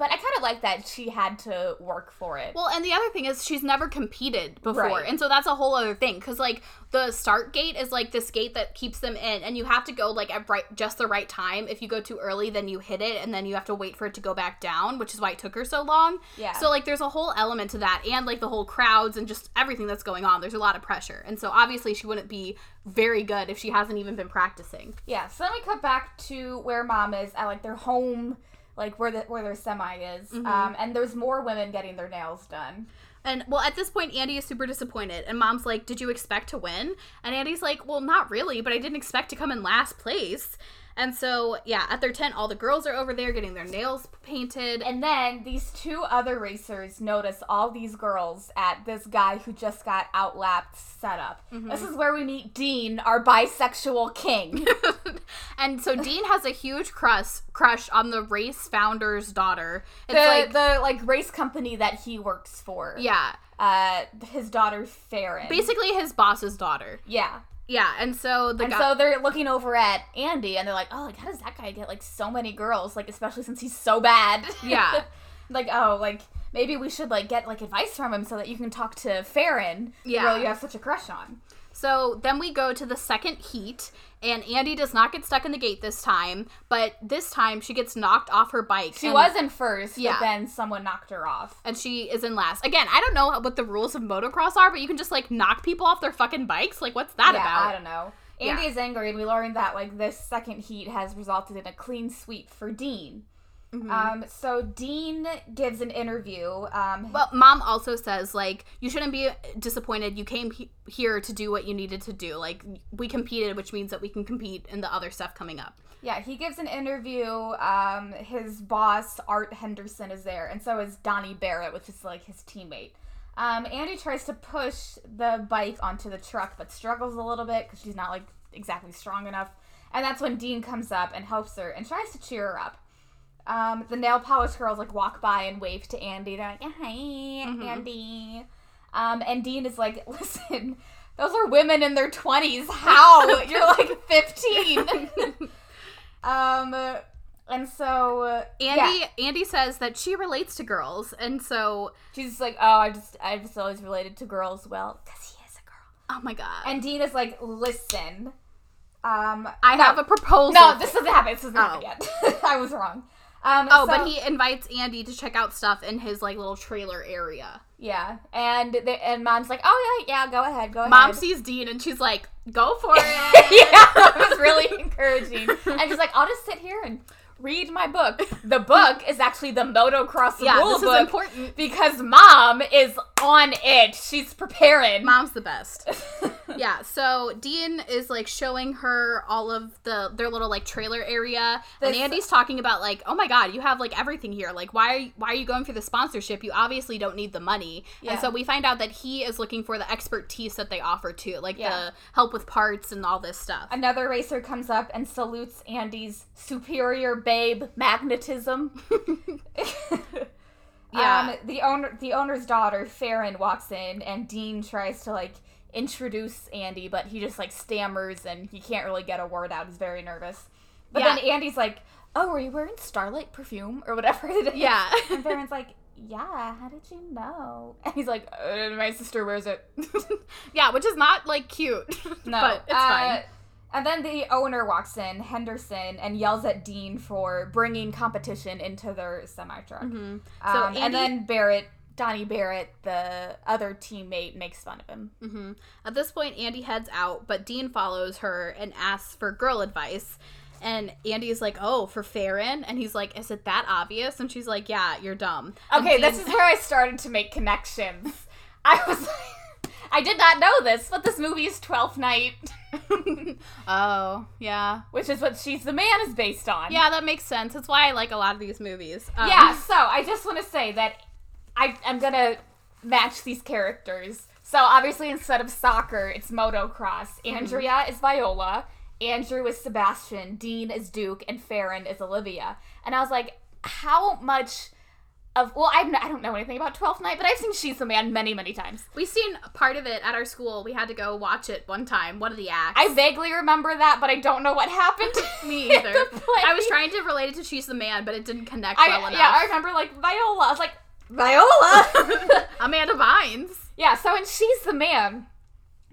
But I kind of like that she had to work for it. Well, and the other thing is she's never competed before. Right. And so that's a whole other thing cuz like the start gate is like this gate that keeps them in and you have to go like at right just the right time. If you go too early, then you hit it and then you have to wait for it to go back down, which is why it took her so long. Yeah. So like there's a whole element to that and like the whole crowds and just everything that's going on. There's a lot of pressure. And so obviously she wouldn't be very good if she hasn't even been practicing. yeah. So then we cut back to where mom is at like their home, like where the where their semi is. Mm-hmm. Um, and there's more women getting their nails done. And well, at this point, Andy is super disappointed, and Mom's like, "Did you expect to win?" And Andy's like, "Well, not really, but I didn't expect to come in last place." And so, yeah, at their tent, all the girls are over there getting their nails painted. And then these two other racers notice all these girls at this guy who just got outlapped setup. Mm-hmm. This is where we meet Dean, our bisexual king. and so Dean has a huge crush crush on the race founder's daughter. It's the like, the like race company that he works for. yeah, Uh, his daughter Farron. basically his boss's daughter. Yeah. Yeah, and so the And guy. so they're looking over at Andy and they're like, "Oh, like how does that guy get like so many girls? Like especially since he's so bad." Yeah. like, "Oh, like maybe we should like get like advice from him so that you can talk to Farron, the Yeah. girl you have such a crush on." So then we go to the second heat, and Andy does not get stuck in the gate this time, but this time she gets knocked off her bike. She and- was in first, Yeah. but then someone knocked her off. and she is in last. Again, I don't know what the rules of motocross are, but you can just like knock people off their fucking bikes. Like, what's that yeah, about? I don't know. Yeah. Andy is angry, and we learned that like this second heat has resulted in a clean sweep for Dean. Um, so Dean gives an interview. Um, Well, mom also says like you shouldn't be disappointed. You came he- here to do what you needed to do. Like we competed, which means that we can compete in the other stuff coming up. yeah, he gives an interview. Um, his boss Art Henderson is there, and so is Donnie Barrett, which is like his teammate. Um, Andy tries to push the bike onto the truck, but struggles a little bit because she's not like exactly strong enough. And that's when Dean comes up and helps her and tries to cheer her up. Um, the nail polish girls like walk by and wave to Andy. They're like, "Hi, Andy." Um, and Dean is like, "Listen, those are women in their twenties. How you're like 15?" um, and so uh, Andy yeah, Andy says that she relates to girls, and so she's like, "Oh, I just I just always related to girls well because he is a girl." oh my god, And Dean is like, "Listen, um, I no, have a proposal. no, this doesn't happen. This doesn't Oh. happen yet. I was wrong." Um, Oh, so- but he invites Andy to check out stuff in his like little trailer area. Yeah, and the, and mom's like, "Oh yeah, yeah, go ahead, go ahead." Mom sees Dean and she's like, "Go for it." yeah, it was really encouraging. And she's like, "I'll just sit here and read my book." The book is actually the motocross yeah, rule this is book important. because mom is on it. She's preparing. Mom's the best. yeah, so Dean is like showing her all of the their little like trailer area, and Andy's talking about like, "Oh my god, you have like everything here. Like, why are you, why are you going for the sponsorship? You obviously don't need the money." Yeah. And so we find out that he is looking for the expertise that they offer too, like Yeah. the help with parts and all this stuff. Another racer comes up and salutes Andy's superior babe magnetism. Yeah. Um, the owner, the owner's daughter, Farron, walks in, and Dean tries to like introduce Andy, but he just like stammers and he can't really get a word out. He's very nervous. But Yeah. then Andy's like, "Oh, are you wearing Starlight perfume or whatever it is?" Yeah. And Farron's like, "Yeah. How did you know?" And he's like, uh, "My sister wears it." yeah, which is not like cute, No, but it's uh, fine. And then the owner walks in, Henderson, and yells at Dean for bringing competition into their semi truck. Mhm. Um, So and then Barrett, Donnie Barrett, the other teammate, makes fun of him. hmm At this point, Andy heads out, but Dean follows her and asks for girl advice. And Andy's like, "Oh, for Farron," and he's like, "Is it that obvious?" And she's like, "Yeah, you're dumb." And Okay, Dean- this is where I started to make connections. I was like, I did not know this, but this movie is Twelfth Night, oh, yeah, which is what She's the Man is based on. yeah, that makes sense. That's why I like a lot of these movies. Um, Yeah, so I just want to say that I am gonna match these characters. So obviously, instead of soccer, it's motocross. Mm-hmm. Andrea is Viola, Andrew is Sebastian, Dean is Duke, and Farron is Olivia. And I was like, how much of well, I'm, I don't know anything about Twelfth Night, but I've seen She's the Man many, many times. we've seen part of it at our school. We had to go watch it one time. One of the acts. I vaguely remember that, but I don't know what happened. To me either. I was trying to relate it to She's the Man, but it didn't connect I, well enough. yeah, I remember like Viola. I was like, Viola. Amanda Bynes. Yeah, so in She's the Man,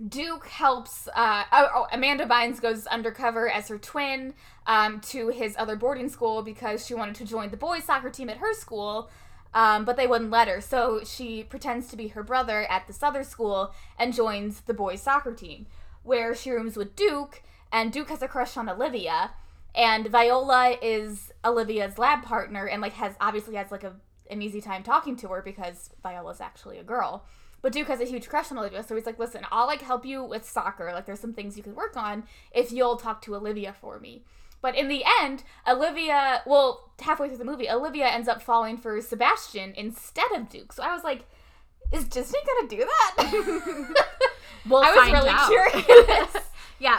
Duke helps. Uh, oh, oh, Amanda Bynes goes undercover as her twin um, to his other boarding school because she wanted to join the boys' soccer team at her school, um, but they wouldn't let her. So she pretends to be her brother at this other school and joins the boys' soccer team, where she rooms with Duke, and Duke has a crush on Olivia, and Viola is Olivia's lab partner, and like has obviously has like a an easy time talking to her because Viola's actually a girl. But Duke has a huge crush on Olivia, so he's like, "Listen, I'll like help you with soccer. Like, there's some things you could work on if you'll talk to Olivia for me." But in the end, Olivia, well, halfway through the movie, Olivia ends up falling for Sebastian instead of Duke. So I was like, "Is Disney gonna do that?" We'll I was really out. curious.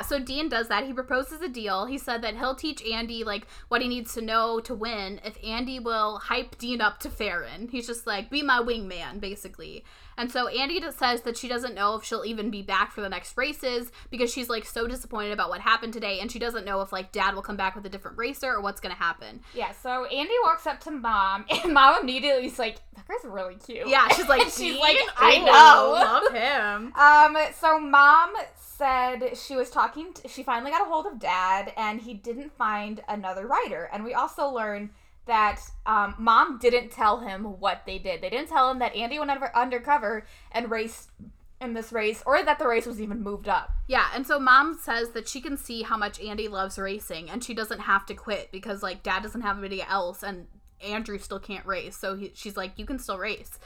So Dean does that. He proposes a deal. He said that he'll teach Andy like what he needs to know to win if Andy will hype Dean up to Farron. He's just like, be my wingman, basically. And so Andy says that she doesn't know if she'll even be back for the next races because she's like so disappointed about what happened today and she doesn't know if like dad will come back with a different racer or what's gonna happen. Yeah, so Andy walks up to mom, and mom immediately is like, "That guy's really cute." Yeah, she's like, she's like, "I know." love him. Um, so mom said she was talking. To, she finally got a hold of dad, and he didn't find another writer. And we also learned that um, mom didn't tell him what they did. They didn't tell him that Andy went under, undercover and raced in this race, or that the race was even moved up. Yeah, and so mom says that she can see how much Andy loves racing and she doesn't have to quit because like dad doesn't have anybody else and Andrew still can't race. So he, she's like, you can still race.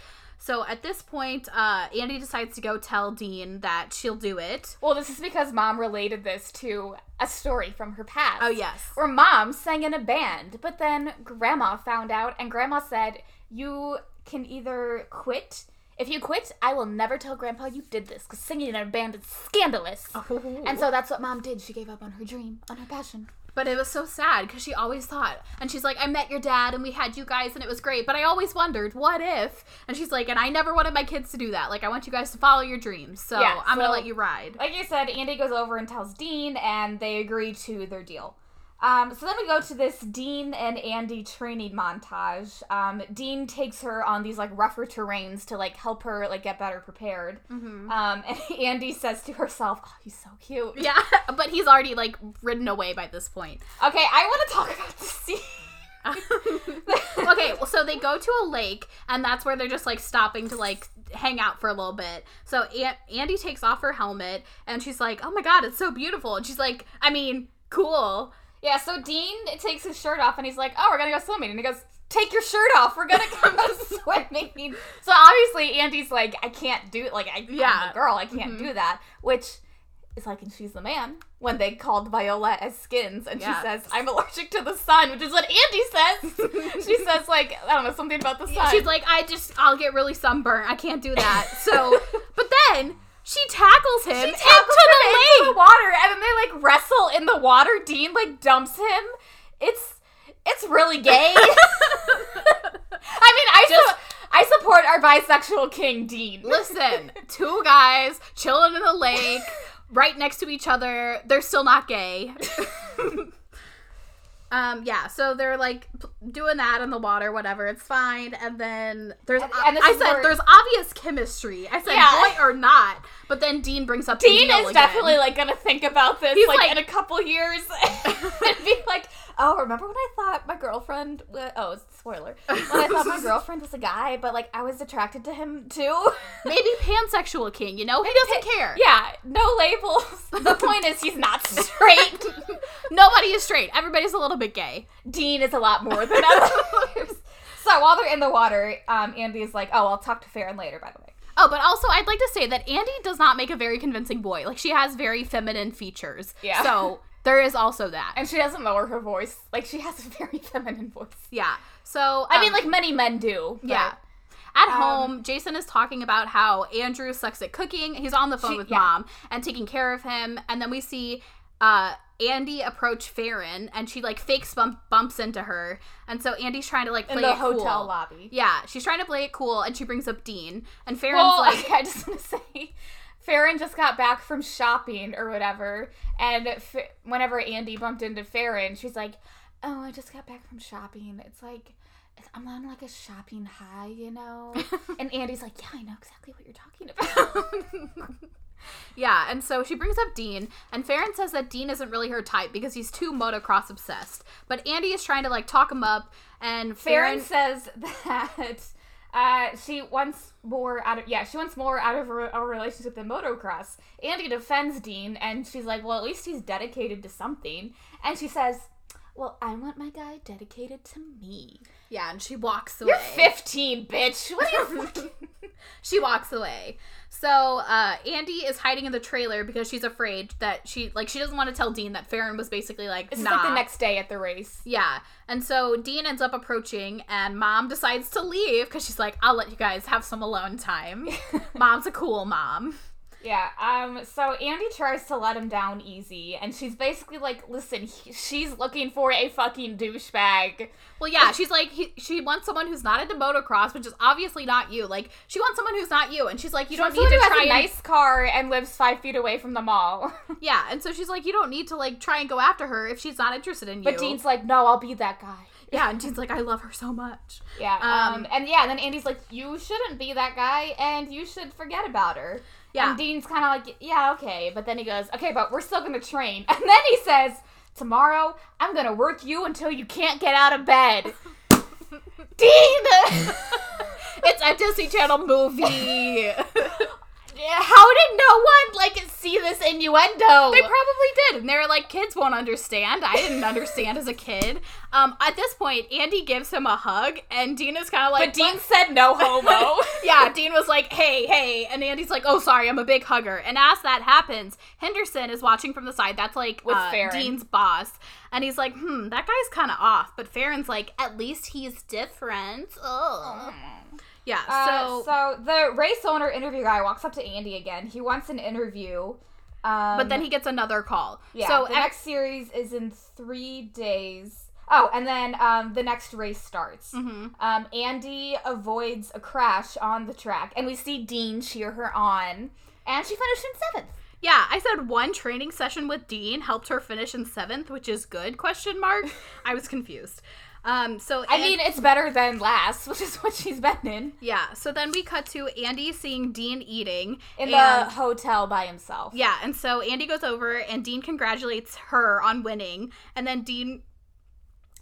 So at this point, uh, Andy decides to go tell Dean that she'll do it. Well, this is because mom related this to a story from her past. Oh, yes. Where mom sang in a band, but then grandma found out, and grandma said, You can either quit. If you quit, I will never tell grandpa you did this because singing in a band is scandalous. And so that's what mom did. She gave up on her dream, on her passion. But it was so sad because she always thought, and she's like, I met your dad and we had you guys and it was great, but I always wondered, what if? And she's like, and I never wanted my kids to do that. Like, I want you guys to follow your dreams. So Yeah, I'm gonna let you ride. Like you said, Andy goes over and tells Dean, and they agree to their deal. Um, so then we go to this Dean and Andy training montage. Um, Dean takes her on these like rougher terrains to like help her like get better prepared. Um, and Andy says to herself, "Oh, he's so cute." Yeah, but he's already like ridden away by this point. Okay, I want to talk about the scene. okay, well, so they go to a lake, and that's where they're just like stopping to like hang out for a little bit. So An- Andy takes off her helmet, and she's like, "Oh my god, it's so beautiful!" And she's like, "I mean, cool." Yeah, so Dean takes his shirt off and he's like, "Oh, we're gonna go swimming," and he goes, "Take your shirt off. We're gonna come go swimming." So obviously, Andy's like, "I can't do it. Like, I, Yeah. I'm a girl. I can't mm-hmm. do that." Which is like and She's the Man when they called Viola as skins, and Yeah. she says, "I'm allergic to the sun," which is what Andy says. she says like, I don't know, something about the sun. She's like, "I just, I'll get really sunburnt. I can't do that." So, but then she tackles him She into tackles the him lake. into the water, and then they like wrestle in the water. Dean like dumps him. It's it's really gay. I mean, I su- I support our bisexual king, Dean. Listen, two guys chilling in the lake, right next to each other. They're still not gay. um, yeah. So they're like p- doing that in the water, whatever. It's fine. And then there's, And- and I said where- there's obvious chemistry. I said Yeah. boy or not. But then Dean brings up Dean is again. definitely like gonna think about this like, like- in a couple years and be like, "Oh, remember when I thought my girlfriend? Oh, spoiler. When I thought my girlfriend was a guy, but like I was attracted to him too." maybe pansexual king. You know, he doesn't care. yeah, no labels. The point is, he's not straight. Nobody is straight. Everybody's a little bit gay. Dean is a lot more than others. so while they're in the water, um, Andy's like, "Oh, I'll talk to Farron later." By the way, Oh, but also I'd like to say that Andy does not make a very convincing boy. Like she has very feminine features. Yeah. So there is also that. and she doesn't lower her voice. Like she has a very feminine voice. yeah. So I mean, um, like many men do. yeah. At um, home, Jason is talking about how Andrew sucks at cooking. He's on the phone She- with yeah. mom and taking care of him. And then we see uh, Andy approach Farron, and she like fakes bump bumps into her. And so Andy's trying to like play in the it cool. hotel lobby. Yeah, she's trying to play it cool, and she brings up Dean, and Farron's Well, like, I just want to say, Farron just got back from shopping or whatever, and F- whenever Andy bumped into Farron, she's like, "Oh, I just got back from shopping." It's like. I'm on like a shopping high, you know? and Andy's like, Yeah, I know exactly what you're talking about. Yeah, and so she brings up Dean, and Farron says that Dean isn't really her type because he's too motocross obsessed. But Andy is trying to like talk him up, and Farron Farron. says that uh, she wants more out of yeah she wants more out of a relationship than motocross. Andy defends Dean, and she's like, well, at least he's dedicated to something. And she says, well, I want my guy dedicated to me. Yeah, and she walks away. You're 15, bitch. What are you? she walks away. So uh, Andy is hiding in the trailer because she's afraid that she like she doesn't want to tell Dean that Farron was basically like This nah. is like the next day at the race. Yeah. And so Dean ends up approaching, and mom decides to leave because she's like, I'll let you guys have some alone time. Mom's a cool mom. Yeah. Um. So Andy tries to let him down easy, and she's basically like, "Listen, he, she's looking for a fucking douchebag." Well, yeah, she's like, he, she wants someone who's not into motocross, which is obviously not you. Like, she wants someone who's not you. And she's like, you She don't need to try a and. nice car and lives five feet away from the mall. Yeah. And so she's like, you don't need to, like, try and go after her if she's not interested in you. but Dean's like, "No, I'll be that guy." Yeah. And Dean's like, I love her so much. Yeah. Um. Um, and yeah. And then Andy's like, "You shouldn't be that guy, and you should forget about her." Yeah. And Dean's kind of like, "Yeah, okay," but then he goes, "Okay, but we're still gonna train." And then he says, "Tomorrow, I'm gonna work you until you can't get out of bed." Dean. it's a Disney Channel movie. How did no one like see this innuendo? They probably did, and they were like, "Kids won't understand." I didn't understand as a kid. Um, at this point, Andy gives him a hug, and Dean is kind of like, but Dean said no homo. yeah, Dean was like, "Hey, hey," and Andy's like, "Oh, sorry, I'm a big hugger." And as that happens, Henderson is watching from the side. That's like With uh, Dean's boss, and he's like, "Hmm, that guy's kind of off." But Farron's like, "At least he's different." Oh, yeah. Uh, So, so the race owner interview guy walks up to Andy again. He wants an interview. Um, but then he gets another call. yeah. So the ev- next series is in three days. Oh, and then um, the next race starts. Mhm. Um, Andy avoids a crash on the track, and we see Dean cheer her on, and she finished in seventh. Yeah, I said one training session with Dean helped her finish in seventh, which is good? Question mark. I was confused. Um, so I An- mean, it's better than last, which is what she's been in yeah. So then we cut to Andy seeing Dean eating in and- the hotel by himself. Yeah, and so Andy goes over and Dean congratulates her on winning, and then Dean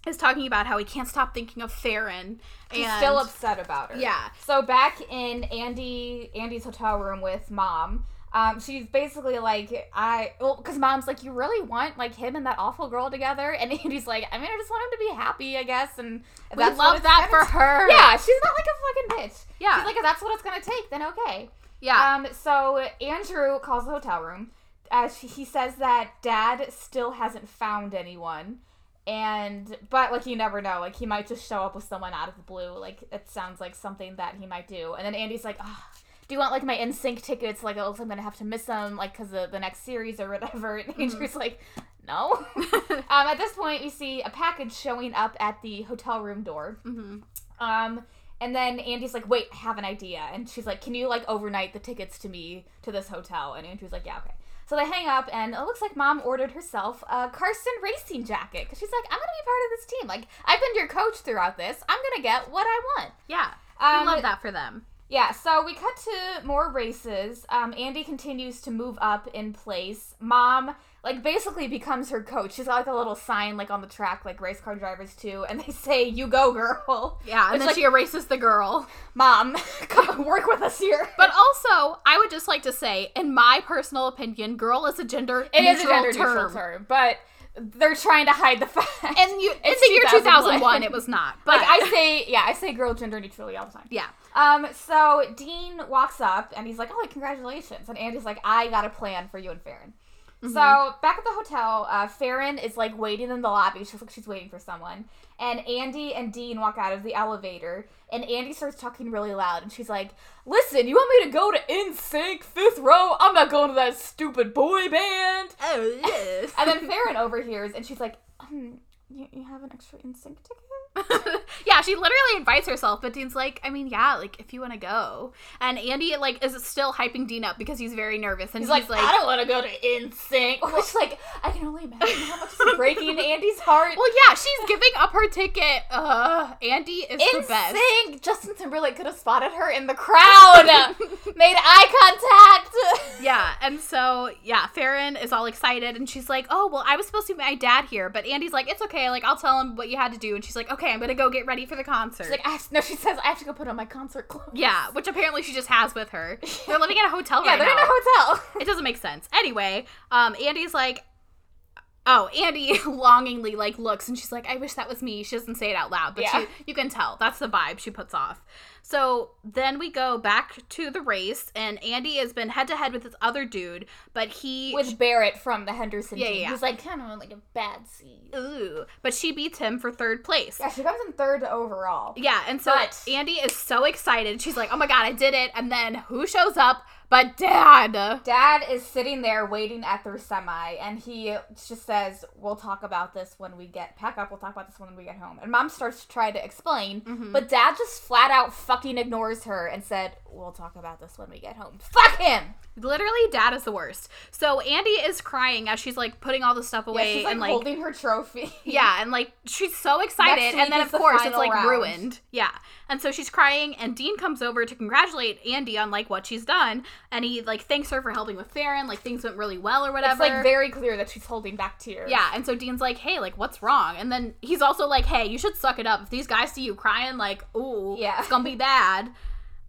is talking about how he can't stop thinking of Farron. He's and still upset about her. Yeah. So back in Andy Andy's hotel room with mom, um, she's basically like, I well, because mom's like, you really want like him and that awful girl together, and Andy's like, I mean, I just want him to be happy, I guess, and We that's love that for her. Yeah, she's not like a fucking bitch. Yeah. she's like, if that's what it's gonna take, then okay. Yeah. Um, so Andrew calls the hotel room. Uh, she, he says that Dad still hasn't found anyone, and but like you never know. Like he might just show up with someone out of the blue. Like it sounds like something that he might do. And then Andy's like, oh, "Do you want like my NSYNC tickets? Like it looks like I'm gonna have to miss them, like because of the next series or whatever." And Andrew's like, "No." um, at this point, we see a package showing up at the hotel room door. Mhm. Um, and then Andy's like, "Wait, I have an idea." And she's like, "Can you like overnight the tickets to me to this hotel?" And Andrew's like, "Yeah, okay." So they hang up, and it looks like Mom ordered herself a Carson racing jacket because she's like, "I'm gonna be part of this team. Like, I've been your coach throughout this. I'm gonna get what I want." Yeah. Um, we love that for them. Yeah, so we cut to more races. Um, Andy continues to move up in place. Mom, like, basically becomes her coach. She's got, like, a little sign, like, on the track, like race car drivers do, and they say, You go, girl. Yeah, and It's then like, she erases the girl. Mom, come work with us here. But also, I would just like to say, in my personal opinion, girl is a gender it is a gender term. neutral term, but they're trying to hide the fact. And you, in It's the year 2001. 2001, it was not. But like, I say, yeah, I say girl gender neutrally all the time. yeah. Um, so Dean walks up and he's like, "Oh, congratulations!" And Andy's like, "I got a plan for you and Farron." So back at the hotel, uh, Farron is like waiting in the lobby. She looks like she's waiting for someone. And Andy and Dean walk out of the elevator, and Andy starts talking really loud, and she's like, "Listen, you want me to go to NSYNC fifth row? I'm not going to that stupid boy band." Oh, yes. And then Farron overhears, and she's like, um, you, you have an extra NSYNC ticket?" yeah, she literally invites herself, but Dean's like, I mean, yeah, like if you want to go, and Andy like is still hyping Dean up because he's very nervous, and He's he's, like, like, I don't want to go to NSYNC. Which, like, I can only imagine how much is breaking Andy's heart. well, yeah, she's giving up her ticket. Uh, Andy is the best. NSYNC! Justin Timberlake could have spotted her in the crowd, made eye contact. Yeah, and so yeah, Farron is all excited, and she's like, "Oh, well, I was supposed to meet my dad here," but Andy's like, "It's okay, like I'll tell him what you had to do," and she's like, "Okay, I'm gonna go get ready for the concert." She's like, I no, she says, I have to go put on my concert clothes. yeah, which apparently she just has with her. They're living in a hotel Yeah, right they're now. in a hotel. it doesn't make sense. Anyway, um, Andy's like, oh, Andy longingly like looks and she's like, I wish that was me. She doesn't say it out loud, but Yeah. she, you can tell that's the vibe she puts off. So then we go back to the race, and Andy has been head to head with this other dude, but he With Barrett from the Henderson Yeah, team. yeah. Who's like kind of like a bad seed. ooh, but she beats him for third place. Yeah, she comes in third overall. Yeah, and so But- Andy is so excited. She's like, "Oh my god, I did it!" And then who shows up? But Dad. Dad is sitting there waiting at their semi, and he just says, "We'll talk about this when we get pack up. We'll talk about this when we get home." And Mom starts to try to explain, Mm-hmm. but Dad just flat out fucking ignores her and said, "We'll talk about this when we get home." Fuck him. Literally, Dad is the worst. So Andy is crying as she's like putting all the stuff Yeah, away she's like and like holding her trophy. Yeah, and like she's so excited, and then of the course it's like round. ruined. Yeah, and so she's crying, and Dean comes over to congratulate Andy on like what she's done, and he like thanks her for helping with Farron, like things went really well or whatever. It's like very clear that she's holding back tears. yeah, and so Dean's like, hey, like what's wrong? And then he's also like, hey, you should suck it up. If these guys see you crying, like, ooh, Yeah. it's gonna be bad.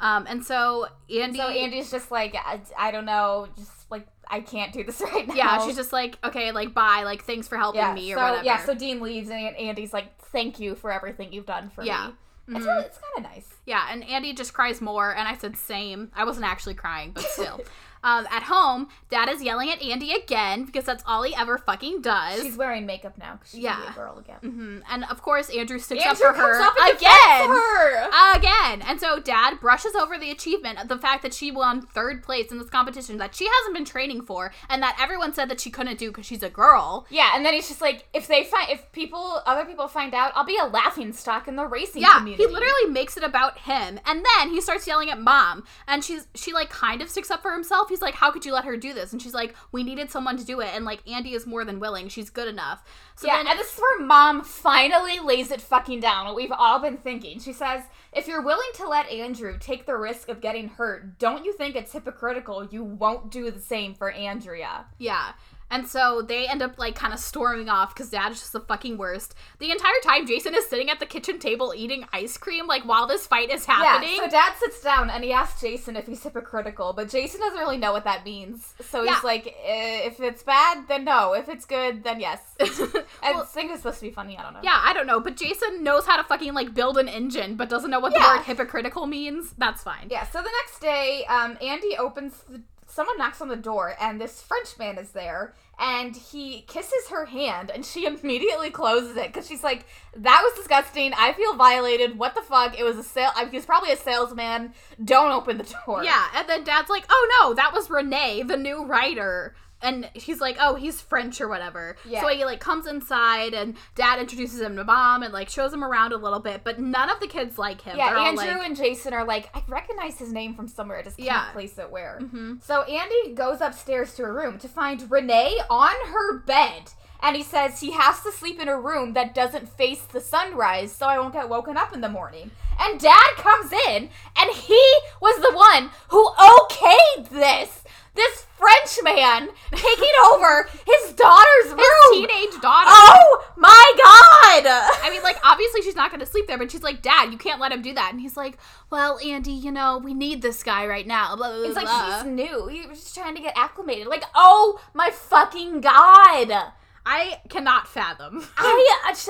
Um, and so Andy, So Andy's just like, I, I don't know, just like I can't do this right now. yeah, she's just like, okay, like bye, like thanks for helping yeah. me or so whatever. yeah, so Dean leaves and Andy's like, thank you for everything you've done for Yeah. me. It's, Mhm. really, it's kind of nice. Yeah, and Andy just cries more, and I said same. I wasn't actually crying, but still. um, at home, Dad is yelling at Andy again because that's all he ever fucking does. She's wearing makeup now. She's Yeah. a girl again. hmm And of course, Andrew sticks Andrew up for her up again. her. Again. And so Dad brushes over the achievement, of the fact that she won third place in this competition that she hasn't been training for, and that everyone said that she couldn't do because she's a girl. Yeah, and then he's just like, if they find, if people, other people find out, I'll be a laughing stock in the racing Yeah, community. he literally makes it about him, and then he starts yelling at mom, and she's she like kind of sticks up for himself. He's like, "How could you let her do this?" And she's like, "We needed someone to do it, and like Andy is more than willing. She's good enough." So yeah, then, and this is where mom finally lays it fucking down. What we've all been thinking. She says, if you're willing to let Andrew take the risk of getting hurt, don't you think it's hypocritical you won't do the same for Andrea? yeah. And so they end up like kind of storming off because dad is just the fucking worst. The entire time, Jason is sitting at the kitchen table eating ice cream, like while this fight is happening. Yeah, so dad sits down and he asks Jason if he's hypocritical, but Jason doesn't really know what that means. So Yeah. he's like, "Eh, if it's bad, then no. If it's good, then yes. And Well- I think it's supposed to be funny. I don't know. Yeah, I don't know, but Jason knows how to fucking like build an engine, but doesn't know what the word hypocritical means. That's fine. Yeah, so the next day, um, Andy opens the. Someone knocks on the door, and this Frenchman is there, and he kisses her hand, and she immediately closes it because she's like, "That was disgusting. I feel violated. What the fuck? It was a sale. I mean, he was probably a salesman. Don't open the door." Yeah, and then dad's like, "Oh no, that was Renee, the new writer." And he's like, "Oh, he's French or whatever." Yeah. So he like comes inside, and dad introduces him to mom and like shows him around a little bit. But none of the kids like him. Yeah, They're Andrew like, and Jason are like, I recognize his name from somewhere. I just can't Yeah. place it where. Mhm. So Andy goes upstairs to her room to find Renee on her bed. And he says he has to sleep in a room that doesn't face the sunrise so I won't get woken up in the morning. And dad comes in, and he was the one who okayed this. This French man taking over his daughter's room. his teenage daughter. Oh my god! I mean, like, obviously she's not going to sleep there, but she's like, Dad, you can't let him do that. And he's like, Well, Andy, you know, we need this guy right now. Blah, blah, blah. It's like blah. he's new. He was just trying to get acclimated. Like, oh my fucking god! I cannot fathom. I, I just,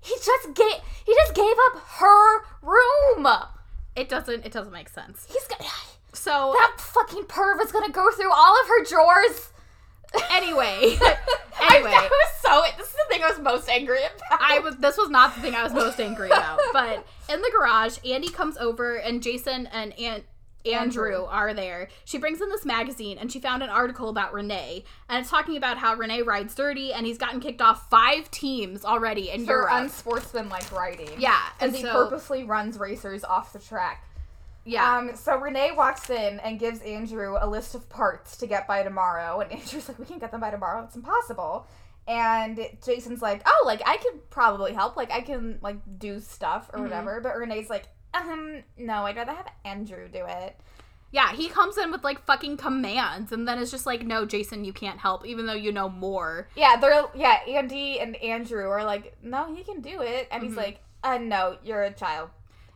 he just gave he just gave up her room. It doesn't. It doesn't make sense. He's got So that fucking perv is gonna go through all of her drawers. anyway, anyway, I was so. This is the thing I was most angry about. I was. This was not the thing I was most angry about. But in the garage, Andy comes over, and Jason and Aunt. Andrew Andrew. are there. She brings in this magazine and she found an article about Renee. And it's talking about how Renee rides dirty and he's gotten kicked off five teams already in for Europe. unsportsmanlike riding. yeah. and And he so, purposely runs racers off the track. Yeah. Um, so Renee walks in and gives Andrew a list of parts to get by tomorrow, and Andrew's like, "We can't get them by tomorrow. It's impossible." And Jason's like, "Oh, like I could probably help. Like I can like do stuff or Mhm. whatever." But Renee's like, "Um, no, I'd rather have Andrew do it." Yeah, he comes in with like fucking commands and then it's just like, no, Jason, you can't help, even though you know more. Yeah, they're yeah. Andy and Andrew are like, "No, he can do it," and he's Mhm. like, "Uh, no, you're a child."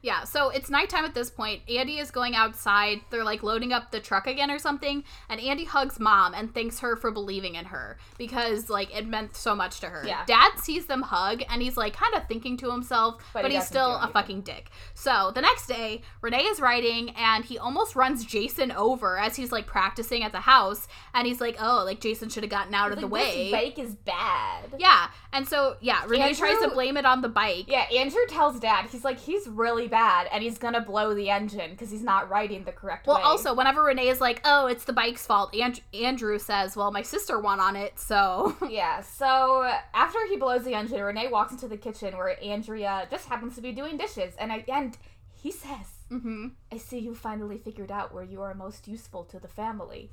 Yeah, so it's nighttime at this point. Andy is going outside. They're like loading up the truck again or something. And Andy hugs mom and thanks her for believing in her because like it meant so much to her. Yeah. Dad sees them hug and he's like kind of thinking to himself, But but, he he's still a fucking dick. So the next day, Renee is writing and he almost runs Jason over as he's like practicing at the house. And he's like, oh, like Jason should have gotten out of the way. Bike is bad. Yeah. And so, yeah, Renee tries to blame it on the bike. Yeah, Andrew tells Dad he's like he's really bad and he's gonna blow the engine because he's not riding the correct Well, way. also, whenever Renee is like, "Oh, it's the bike's fault," and- Andrew says, "Well, my sister won on it, so." yeah. So after he blows the engine, Renee walks into the kitchen where Andrea just happens to be doing dishes, and I and he says, hmm "I see you finally figured out where you are most useful to the family."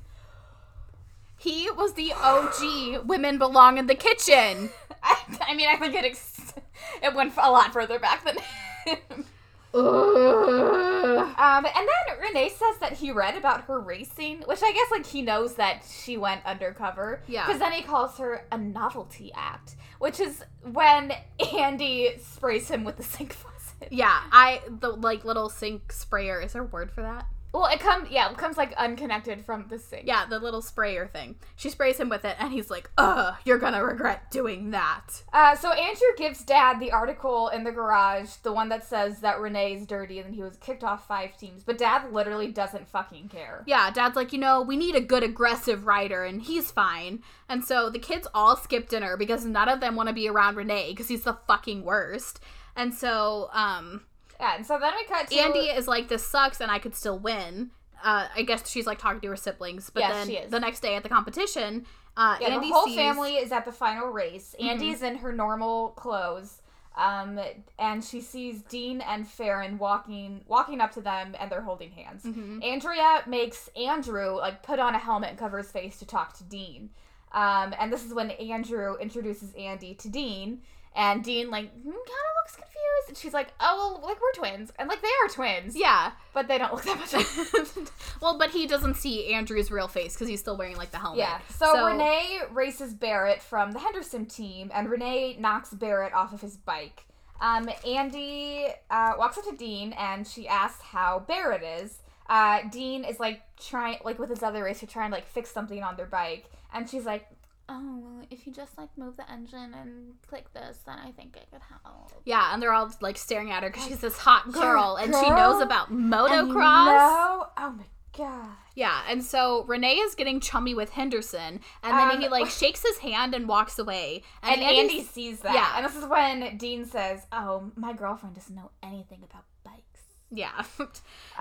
He was the OG. Women belong in the kitchen. I, I mean, I think it ex- it went a lot further back than him. Ugh. Um, and then Renee says that he read about her racing, which I guess like he knows that she went undercover. Yeah. Because then he calls her a novelty act, which is when Andy sprays him with the sink faucet. Yeah, I the like little sink sprayer. Is there a word for that? Well, it comes yeah, it comes like unconnected from the sink. Yeah, the little sprayer thing. She sprays him with it, and he's like, "Ugh, you're gonna regret doing that." Uh, so Andrew gives Dad the article in the garage, the one that says that Renee is dirty and he was kicked off five teams. But Dad literally doesn't fucking care. Yeah, Dad's like, you know, we need a good aggressive writer, and he's fine. And so the kids all skip dinner because none of them want to be around Renee because he's the fucking worst. And so, um, Yeah, and so then we cut to Andy is like, this sucks, and I could still win. Uh, I guess she's like talking to her siblings, but Yes, then she is. the next day at the competition, uh, Yeah, Andy the whole sees, family is at the final race. Mm-hmm. Andy's in her normal clothes. Um, and she sees Dean and Farron walking walking up to them and they're holding hands. Mm-hmm. Andrea makes Andrew like put on a helmet and cover his face to talk to Dean. Um, and this is when Andrew introduces Andy to Dean. And Dean like kind of looks confused. And she's like, "Oh, well, like we're twins, and like they are twins, Yeah. but they don't look that much." well, but he doesn't see Andrew's real face because he's still wearing like the helmet. Yeah. So, Renee races Barrett from the Henderson team, and Renee knocks Barrett off of his bike. Um, Andy uh, walks up to Dean, and she asks how Barrett is. Uh, Dean is like trying, like with his other racer, trying to like fix something on their bike, and she's like, "Oh, well, if you just like move the engine and click this, then I think it could help." Yeah, and they're all like staring at her because she's this hot girl and she knows about And motocross. No, oh my god. Yeah, and so Renee is getting chummy with Henderson, and then Um, he like shakes his hand and walks away. And Andy's- Andy sees that. yeah. And this is when Dean says, Oh, my girlfriend doesn't know anything about yeah,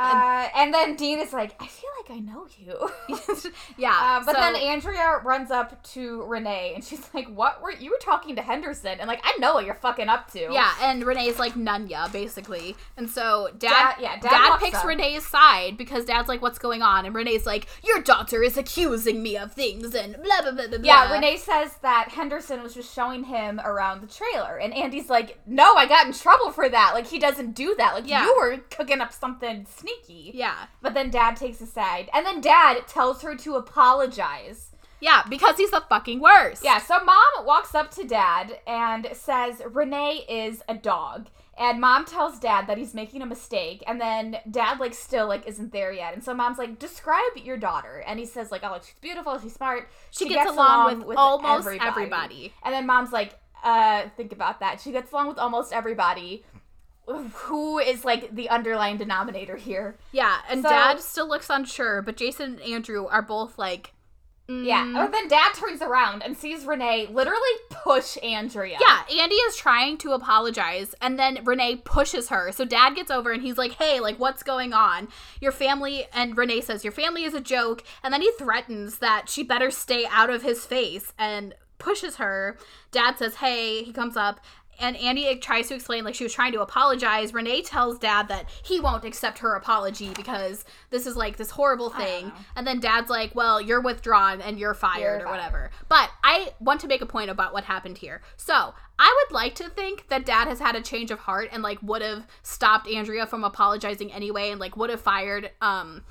Uh, and then Dean is like, I feel like I know you. yeah. Uh, but so- then Andrea runs up to Renee and she's like, What were you were talking to Henderson? And like, I know what you're fucking up to. yeah, and Renee's like Nunya basically, and so Dad, Dad- yeah, Dad Dad, picks up. Renee's side because Dad's like, "What's going on?" And Renee's like, "Your daughter is accusing me of things," and blah blah blah blah. Yeah. Renee says that Henderson was just showing him around the trailer. And Andy's like, No, I got in trouble for that. Like, he doesn't do that. Like, Yeah. you were cooking up something sneaky. Yeah, But then Dad takes a side. And then Dad tells her to apologize. yeah, because he's the fucking worst. Yeah, so mom walks up to dad and says Renee is a dog. And mom tells dad that he's making a mistake, and then dad like still like isn't there yet. And so mom's like, describe your daughter, and he says like, oh, like she's beautiful, she's smart, she, gets, along, with, almost everybody. And then mom's like, uh, think about that. She gets along with almost everybody. Who is like the underlying denominator here? Yeah, and So- Dad still looks unsure, but Jason and Andrew are both like, Yeah. mm. But then dad turns around and sees Renee literally push Andrea. Yeah, Andy is trying to apologize, and then Renee pushes her. So Dad gets over and he's like, "Hey, like, what's going on? Your family." And Renee says, "Your family is a joke." And then he threatens that she better stay out of his face and pushes her. Dad says, "Hey." He comes up. And Andy tries to explain, like, she was trying to apologize. Renee tells dad that he won't accept her apology because this is, like, this horrible thing. And then dad's like, well, you're withdrawn and you're fired You're or fired. whatever. But I want to make a point about what happened here. So I would like to think that dad has had a change of heart and like would have stopped Andrea from apologizing anyway and like would have fired um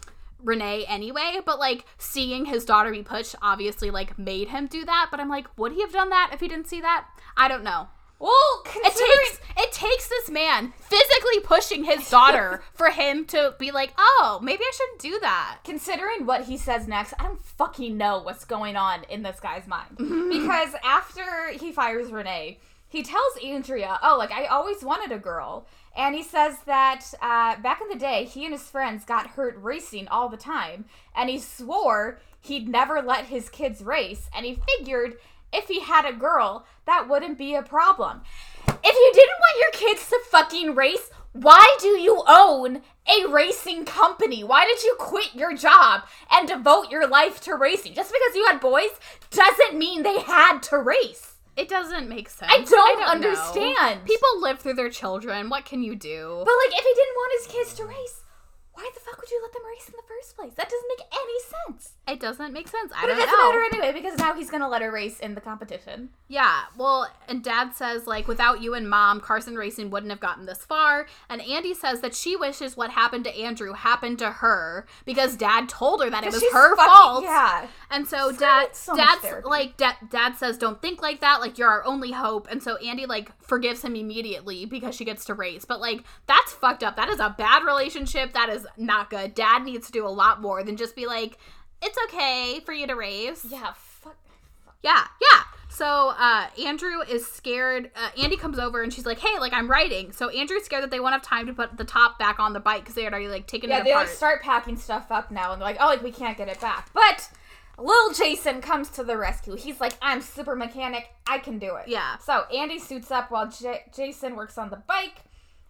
Renee anyway, but like seeing his daughter be pushed obviously like made him do that. But I'm like, would he have done that if he didn't see that? I don't know. Well, It considering takes it takes this man physically pushing his daughter for him to be like, oh, maybe I shouldn't do that. considering what he says next, I don't fucking know what's going on in this guy's mind. because after he fires Renee, he tells Andrea, "Oh, like I always wanted a girl." And he says that uh, back in the day, he and his friends got hurt racing all the time, and he swore he'd never let his kids race, and he figured if he had a girl, that wouldn't be a problem. If you didn't want your kids to fucking race, why do you own a racing company? Why did you quit your job and devote your life to racing? Just because you had boys doesn't mean they had to race. It doesn't make sense. I don't, know. understand. People live through their children. What can you do? But like if he didn't want his kids to race, why the fuck would you let them race in the first place? That doesn't make any sense. It doesn't make sense. I But it don't doesn't know. matter anyway because now he's gonna let her race in the competition. Yeah, well, and dad says, like, without you and mom, Carson Racing wouldn't have gotten this far. And Andy says that she wishes what happened to Andrew happened to her because dad told her that it was her fucking- fault. Yeah. And so So dad, so dad's like, dad, dad says, don't think like that. Like, you're our only hope. And so Andy, like, forgives him immediately because she gets to race. But, like, that's fucked up. That is a bad relationship. That is not good. Dad needs to do a lot more than just be like, it's okay for you to race. Yeah. Fuck. Yeah, yeah. So uh, Andrew is scared. Uh, Andy comes over and she's like, "Hey, like I'm writing." So Andrew's scared that they won't have time to put the top back on the bike because they had already like taken Yeah, it they apart. like start packing stuff up now, and they're like, "Oh, like we can't get it back." But little Jason comes to the rescue. He's like, "I'm super mechanic. I can do it." Yeah. So Andy suits up while J- Jason works on the bike,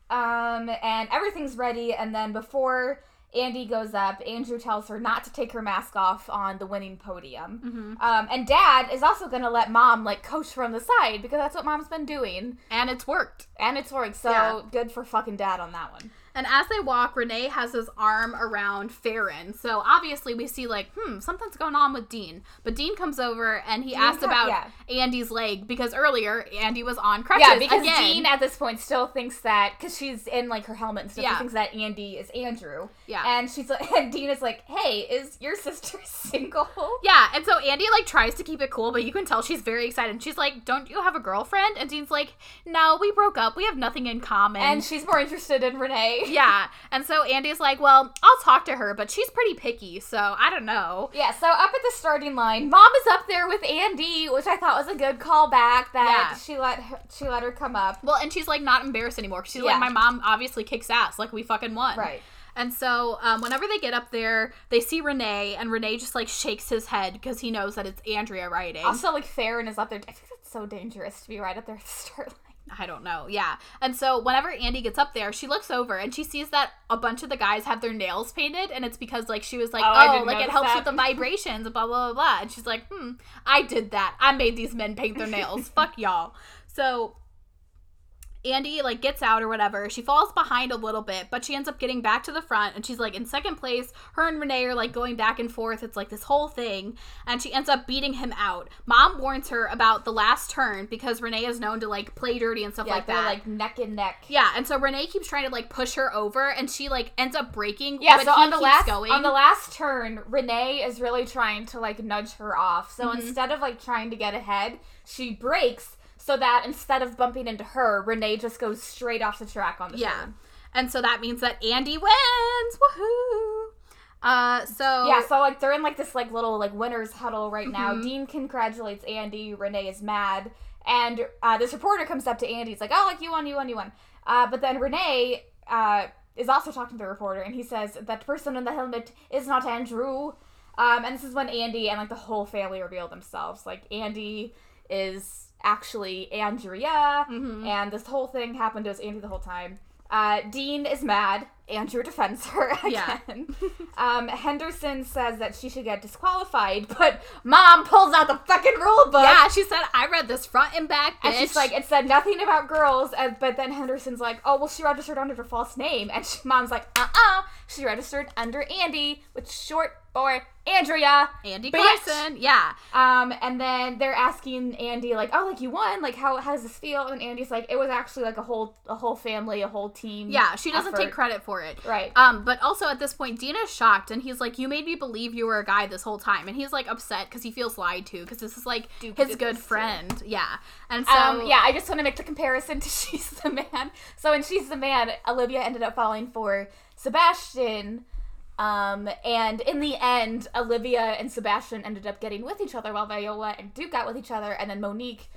um, and everything's ready. And then before Andy goes up, Andrew tells her not to take her mask off on the winning podium. Mm-hmm. Um, and Dad is also gonna let Mom like coach from the side because that's what Mom's been doing, and it's worked. and it's worked. So Yeah. good for fucking Dad on that one. And as they walk, Renee has his arm around Farron. So obviously we see like, hmm, something's going on with Dean. But Dean comes over and he asks co- about yeah. Andy's leg because earlier Andy was on crutches Yeah, because again. Dean at this point still thinks that because she's in like her helmet and stuff, Yeah. she thinks that Andy is Andrew. Yeah. and she's like, and Dean is like, "Hey, is your sister single?" Yeah, and so Andy like tries to keep it cool, but you can tell she's very excited. And she's like, "Don't you have a girlfriend?" And Dean's like, "No, we broke up. We have nothing in common." And she's more interested in Renee. yeah, and so Andy's like, "Well, I'll talk to her, but she's pretty picky, so I don't know." Yeah, so up at the starting line, Mom is up there with Andy, which I thought was a good callback that Yeah. she let her, she let her come up. Well, and she's like not embarrassed anymore. She's Yeah. like, "My mom obviously kicks ass. Like we fucking won." Right. And so, um, whenever they get up there, they see Renee, and Renee just like shakes his head because he knows that it's Andrea writing. Also, like Farron is up there. I think that's so dangerous to be right up there at the start line. I don't know. Yeah. And so whenever Andy gets up there, she looks over and she sees that a bunch of the guys have their nails painted and it's because like she was like, Oh, "Oh, like it helps that." with the vibrations blah blah blah blah." And she's like, "Hmm, I did that. I made these men paint their nails. Fuck y'all." So Andy like gets out or whatever. She falls behind a little bit, but she ends up getting back to the front and she's like in second place. Her and Renee are like going back and forth. It's like this whole thing and she ends up beating him out. Mom warns her about the last turn because Renee is known to like play dirty and stuff Yeah, like they're that. like neck and neck. yeah, and so Renee keeps trying to like push her over and she like ends up breaking. Yeah, but so on the last going. on the last turn, Renee is really trying to like nudge her off. So Mhm. instead of like trying to get ahead, she breaks so that instead of bumping into her, Renee just goes straight off the track on the yeah. turn. And so that means that Andy wins. Woohoo. Uh so Yeah, so like they're in like this like little like winners huddle right now. Mhm. Dean congratulates Andy. Renee is mad, and uh, this reporter comes up to Andy. He's like, "Oh, like you won, you won, you won." Uh, but then Renee uh, is also talking to the reporter, and he says that person in the helmet is not Andrew. Um, and this is when Andy and like the whole family reveal themselves. Like Andy is actually Andrea, Mhm. and this whole thing happened to us Andy the whole time. Uh, Dean is mad. Andrew defends her Yeah. again. um, Henderson says that she should get disqualified, but mom pulls out the fucking rule book. Yeah, she said I read this front and back, bitch. And she's like, it said nothing about girls. And, but then Henderson's like, oh, well, she registered under her false name. And she, mom's like, uh uh She registered under Andy, which short for Andrea. Andy bitch. Carson. Yeah. Um, and then they're asking Andy, like, oh, like you won. Like, how, how does this feel? And Andy's like, it was actually like a whole, a whole family, a whole team. Yeah, she doesn't take credit for it. Right. Um, but also at this point, Dina's shocked, and he's like, "You made me believe you were a guy this whole time," and he's like upset because he feels lied to because this is like Duke his good this too. friend. Yeah, and so um, yeah, I just want to make the comparison to She's the Man. So in She's the Man, Olivia ended up falling for Sebastian. Um, and in the end, Olivia and Sebastian ended up getting with each other while Viola and Duke got with each other, and then Monique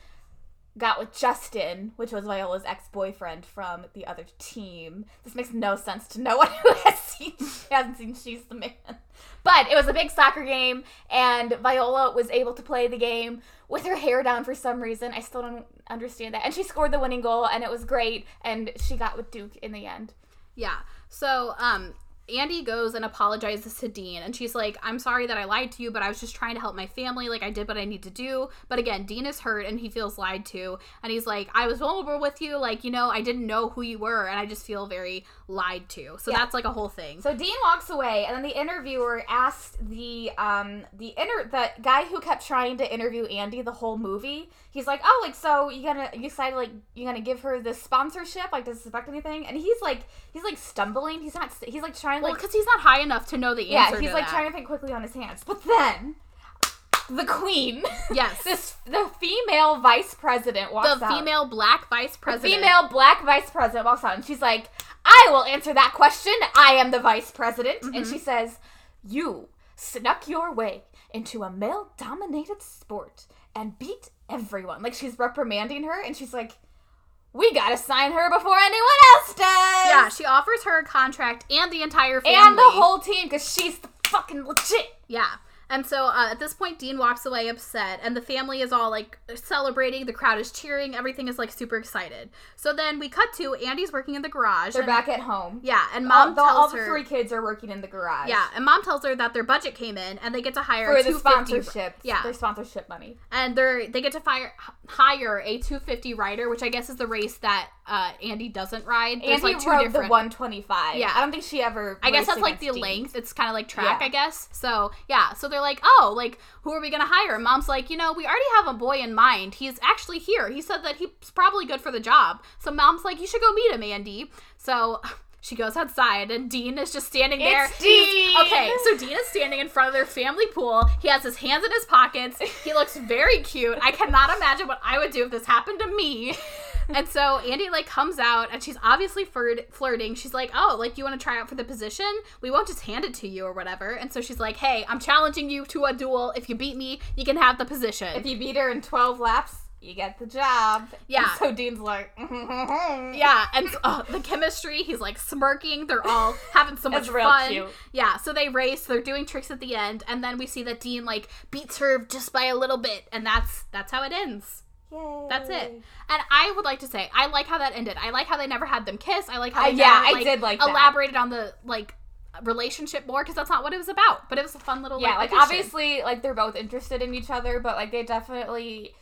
got with Justin, which was Viola's ex-boyfriend from the other team. This makes no sense to no one who has seen hasn't seen She's the Man. But it was a big soccer game, and Viola was able to play the game with her hair down for some reason. I still don't understand that. And she scored the winning goal, and it was great. And she got with Duke in the end. Yeah. So, um, Andy goes and apologizes to Dean, and she's like, I'm sorry that I lied to you, but I was just trying to help my family. Like, I did what I need to do. But again, Dean is hurt and he feels lied to. And he's like, I was vulnerable with you. Like, you know, I didn't know who you were, and I just feel very lied to. So Yeah. that's like a whole thing. So Dean walks away, and then the interviewer asked the um the inter the guy who kept trying to interview Andy the whole movie. He's like, oh, like so you gonna you decide like you gonna give her this sponsorship? Like, does it affect anything? And he's like he's like stumbling. He's not. He's like trying well, like because he's not high enough to know the yeah. answer. Yeah, he's like that. trying to think quickly on his hands. But then the queen, Yes. this the female vice president walks the out. The female black vice The president. female black vice president walks out and she's like, I will answer that question. I am the vice president. And Mm-hmm. she says, You snuck your way into a male dominated sport and beat everyone. Like she's reprimanding her and she's like, We gotta sign her before anyone else does. Yeah, she offers her a contract and the entire family. and the whole team because she's the fucking legit. Yeah. And so uh, at this point, Dean walks away upset, and the family is all like celebrating. The crowd is cheering. Everything is like super excited. So then we cut to Andy's working in the garage. They're and- back at home. Yeah, and All, mom tells all tells the her. three kids are working in the garage. yeah, and mom tells her that their budget came in, and they get to hire For a the sponsorship. Yeah, Their sponsorship money. and they're they get to fire hire a 250 rider, which I guess is the race that uh, Andy doesn't ride. There's Andy like two rode different. the 125. Yeah. I don't think she ever. I guess that's like the Dean. length. It's kind of like track, Yeah. I guess. So yeah. So they're like, oh, like who are we gonna hire? And Mom's like, you know, we already have a boy in mind. He's actually here. He said that he's probably good for the job. So Mom's like, you should go meet him, Andy. So. She goes outside and Dean is just standing there. It's Dean! Okay, so Dean is standing in front of their family pool. He has his hands in his pockets. He looks very cute. I cannot imagine what I would do if this happened to me. And so Andy like comes out and she's obviously flirt- flirting. She's like, "Oh, like you want to try out for the position? We won't just hand it to you or whatever." And so she's like, "Hey, I'm challenging you to a duel. If you beat me, you can have the position." If you beat her in 12 laps, you get the job. Yeah. And so Dean's like, yeah, and uh, the chemistry, he's like smirking. They're all having so much fun. cute. Yeah, so they race. They're doing tricks at the end, and then we see that Dean like beats her just by a little bit, and that's that's how it ends. Yay. That's it. And I would like to say, I like how that ended. I like how they never had them kiss. I like how Uh, yeah, never, I did like that. elaborated on the like relationship more because that's not what it was about. But it was a fun little Yeah, like addition. obviously, like they're both interested in each other, but like they definitely.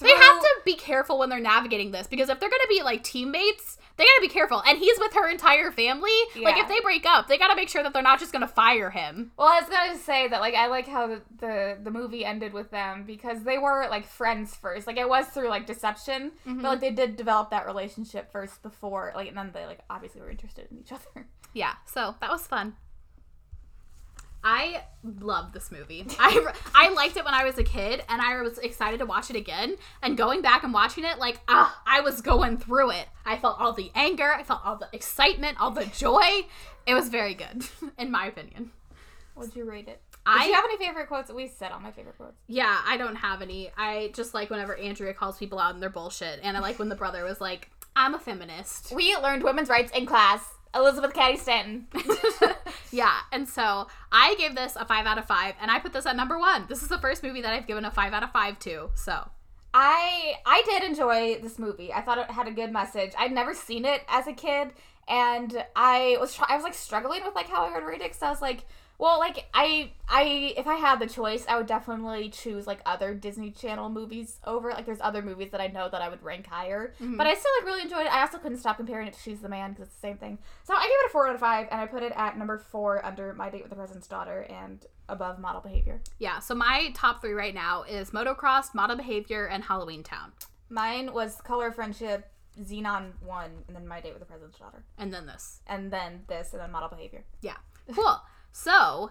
They have to be careful when they're navigating this because if they're gonna be like teammates, they gotta be careful. And he's with her entire family. Like if they break up, they gotta make sure that they're not just gonna fire him. Well, I was gonna say that like I like how the, the the movie ended with them because they were like friends first. Like it was through like deception, Mm-hmm. but like they did develop that relationship first before like and then they like obviously were interested in each other. Yeah, so that was fun. I love this movie. I, I liked it when I was a kid, and I was excited to watch it again. And going back and watching it, like, ah, I was going through it. I felt all the anger, I felt all the excitement, all the joy. It was very good, in my opinion. Would you rate it? I- Did you have any favorite quotes? We said all my favorite quotes. Yeah, I don't have any. I just like whenever Andrea calls people out on their bullshit, and I like when the brother was like, "I'm a feminist." We learned women's rights in class. Elizabeth Cady Stanton. yeah, and so I gave this a five out of five, and I put this at number one. This is the first movie that I've given a five out of five to. So I I did enjoy this movie. I thought it had a good message. I'd never seen it as a kid, and I was try- I was like struggling with like how I would rate it because I was like, well, like I I if I had the choice, I would definitely choose like other Disney Channel movies over. Like there's other movies that I know that I would rank higher, mm-hmm. but I still like really enjoyed it. I also couldn't stop comparing it to She's the Man because it's the same thing. So I gave it a four out of five, and I put it at number four under My Date with the President's Daughter and above Model Behavior. yeah, so my top three right now is Motocross, Model Behavior, and Halloweentown, Mine was Color of Friendship, Zenon One, and then My Date with the President's Daughter, and then this. and then this, and then Model Behavior. Yeah, cool. So.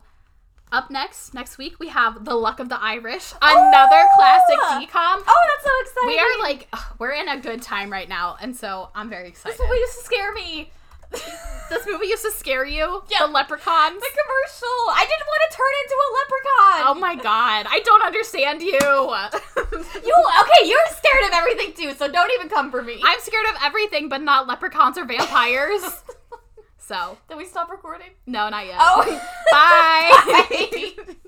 Up next, next week we have The Luck of the Irish, another classic DCOM. Oh, that's so exciting! We are like, ugh, we're in a good time right now, and so I'm very excited. this movie used to scare me. this movie used to scare you? Yeah. The leprechauns? The commercial. I didn't want to turn into a leprechaun. Oh my god, I don't understand you. You okay? You're scared of everything too, so don't even come for me. I'm scared of everything, but not leprechauns or vampires. so, Did we stop recording? no, not yet. Oh, Bye. Bye.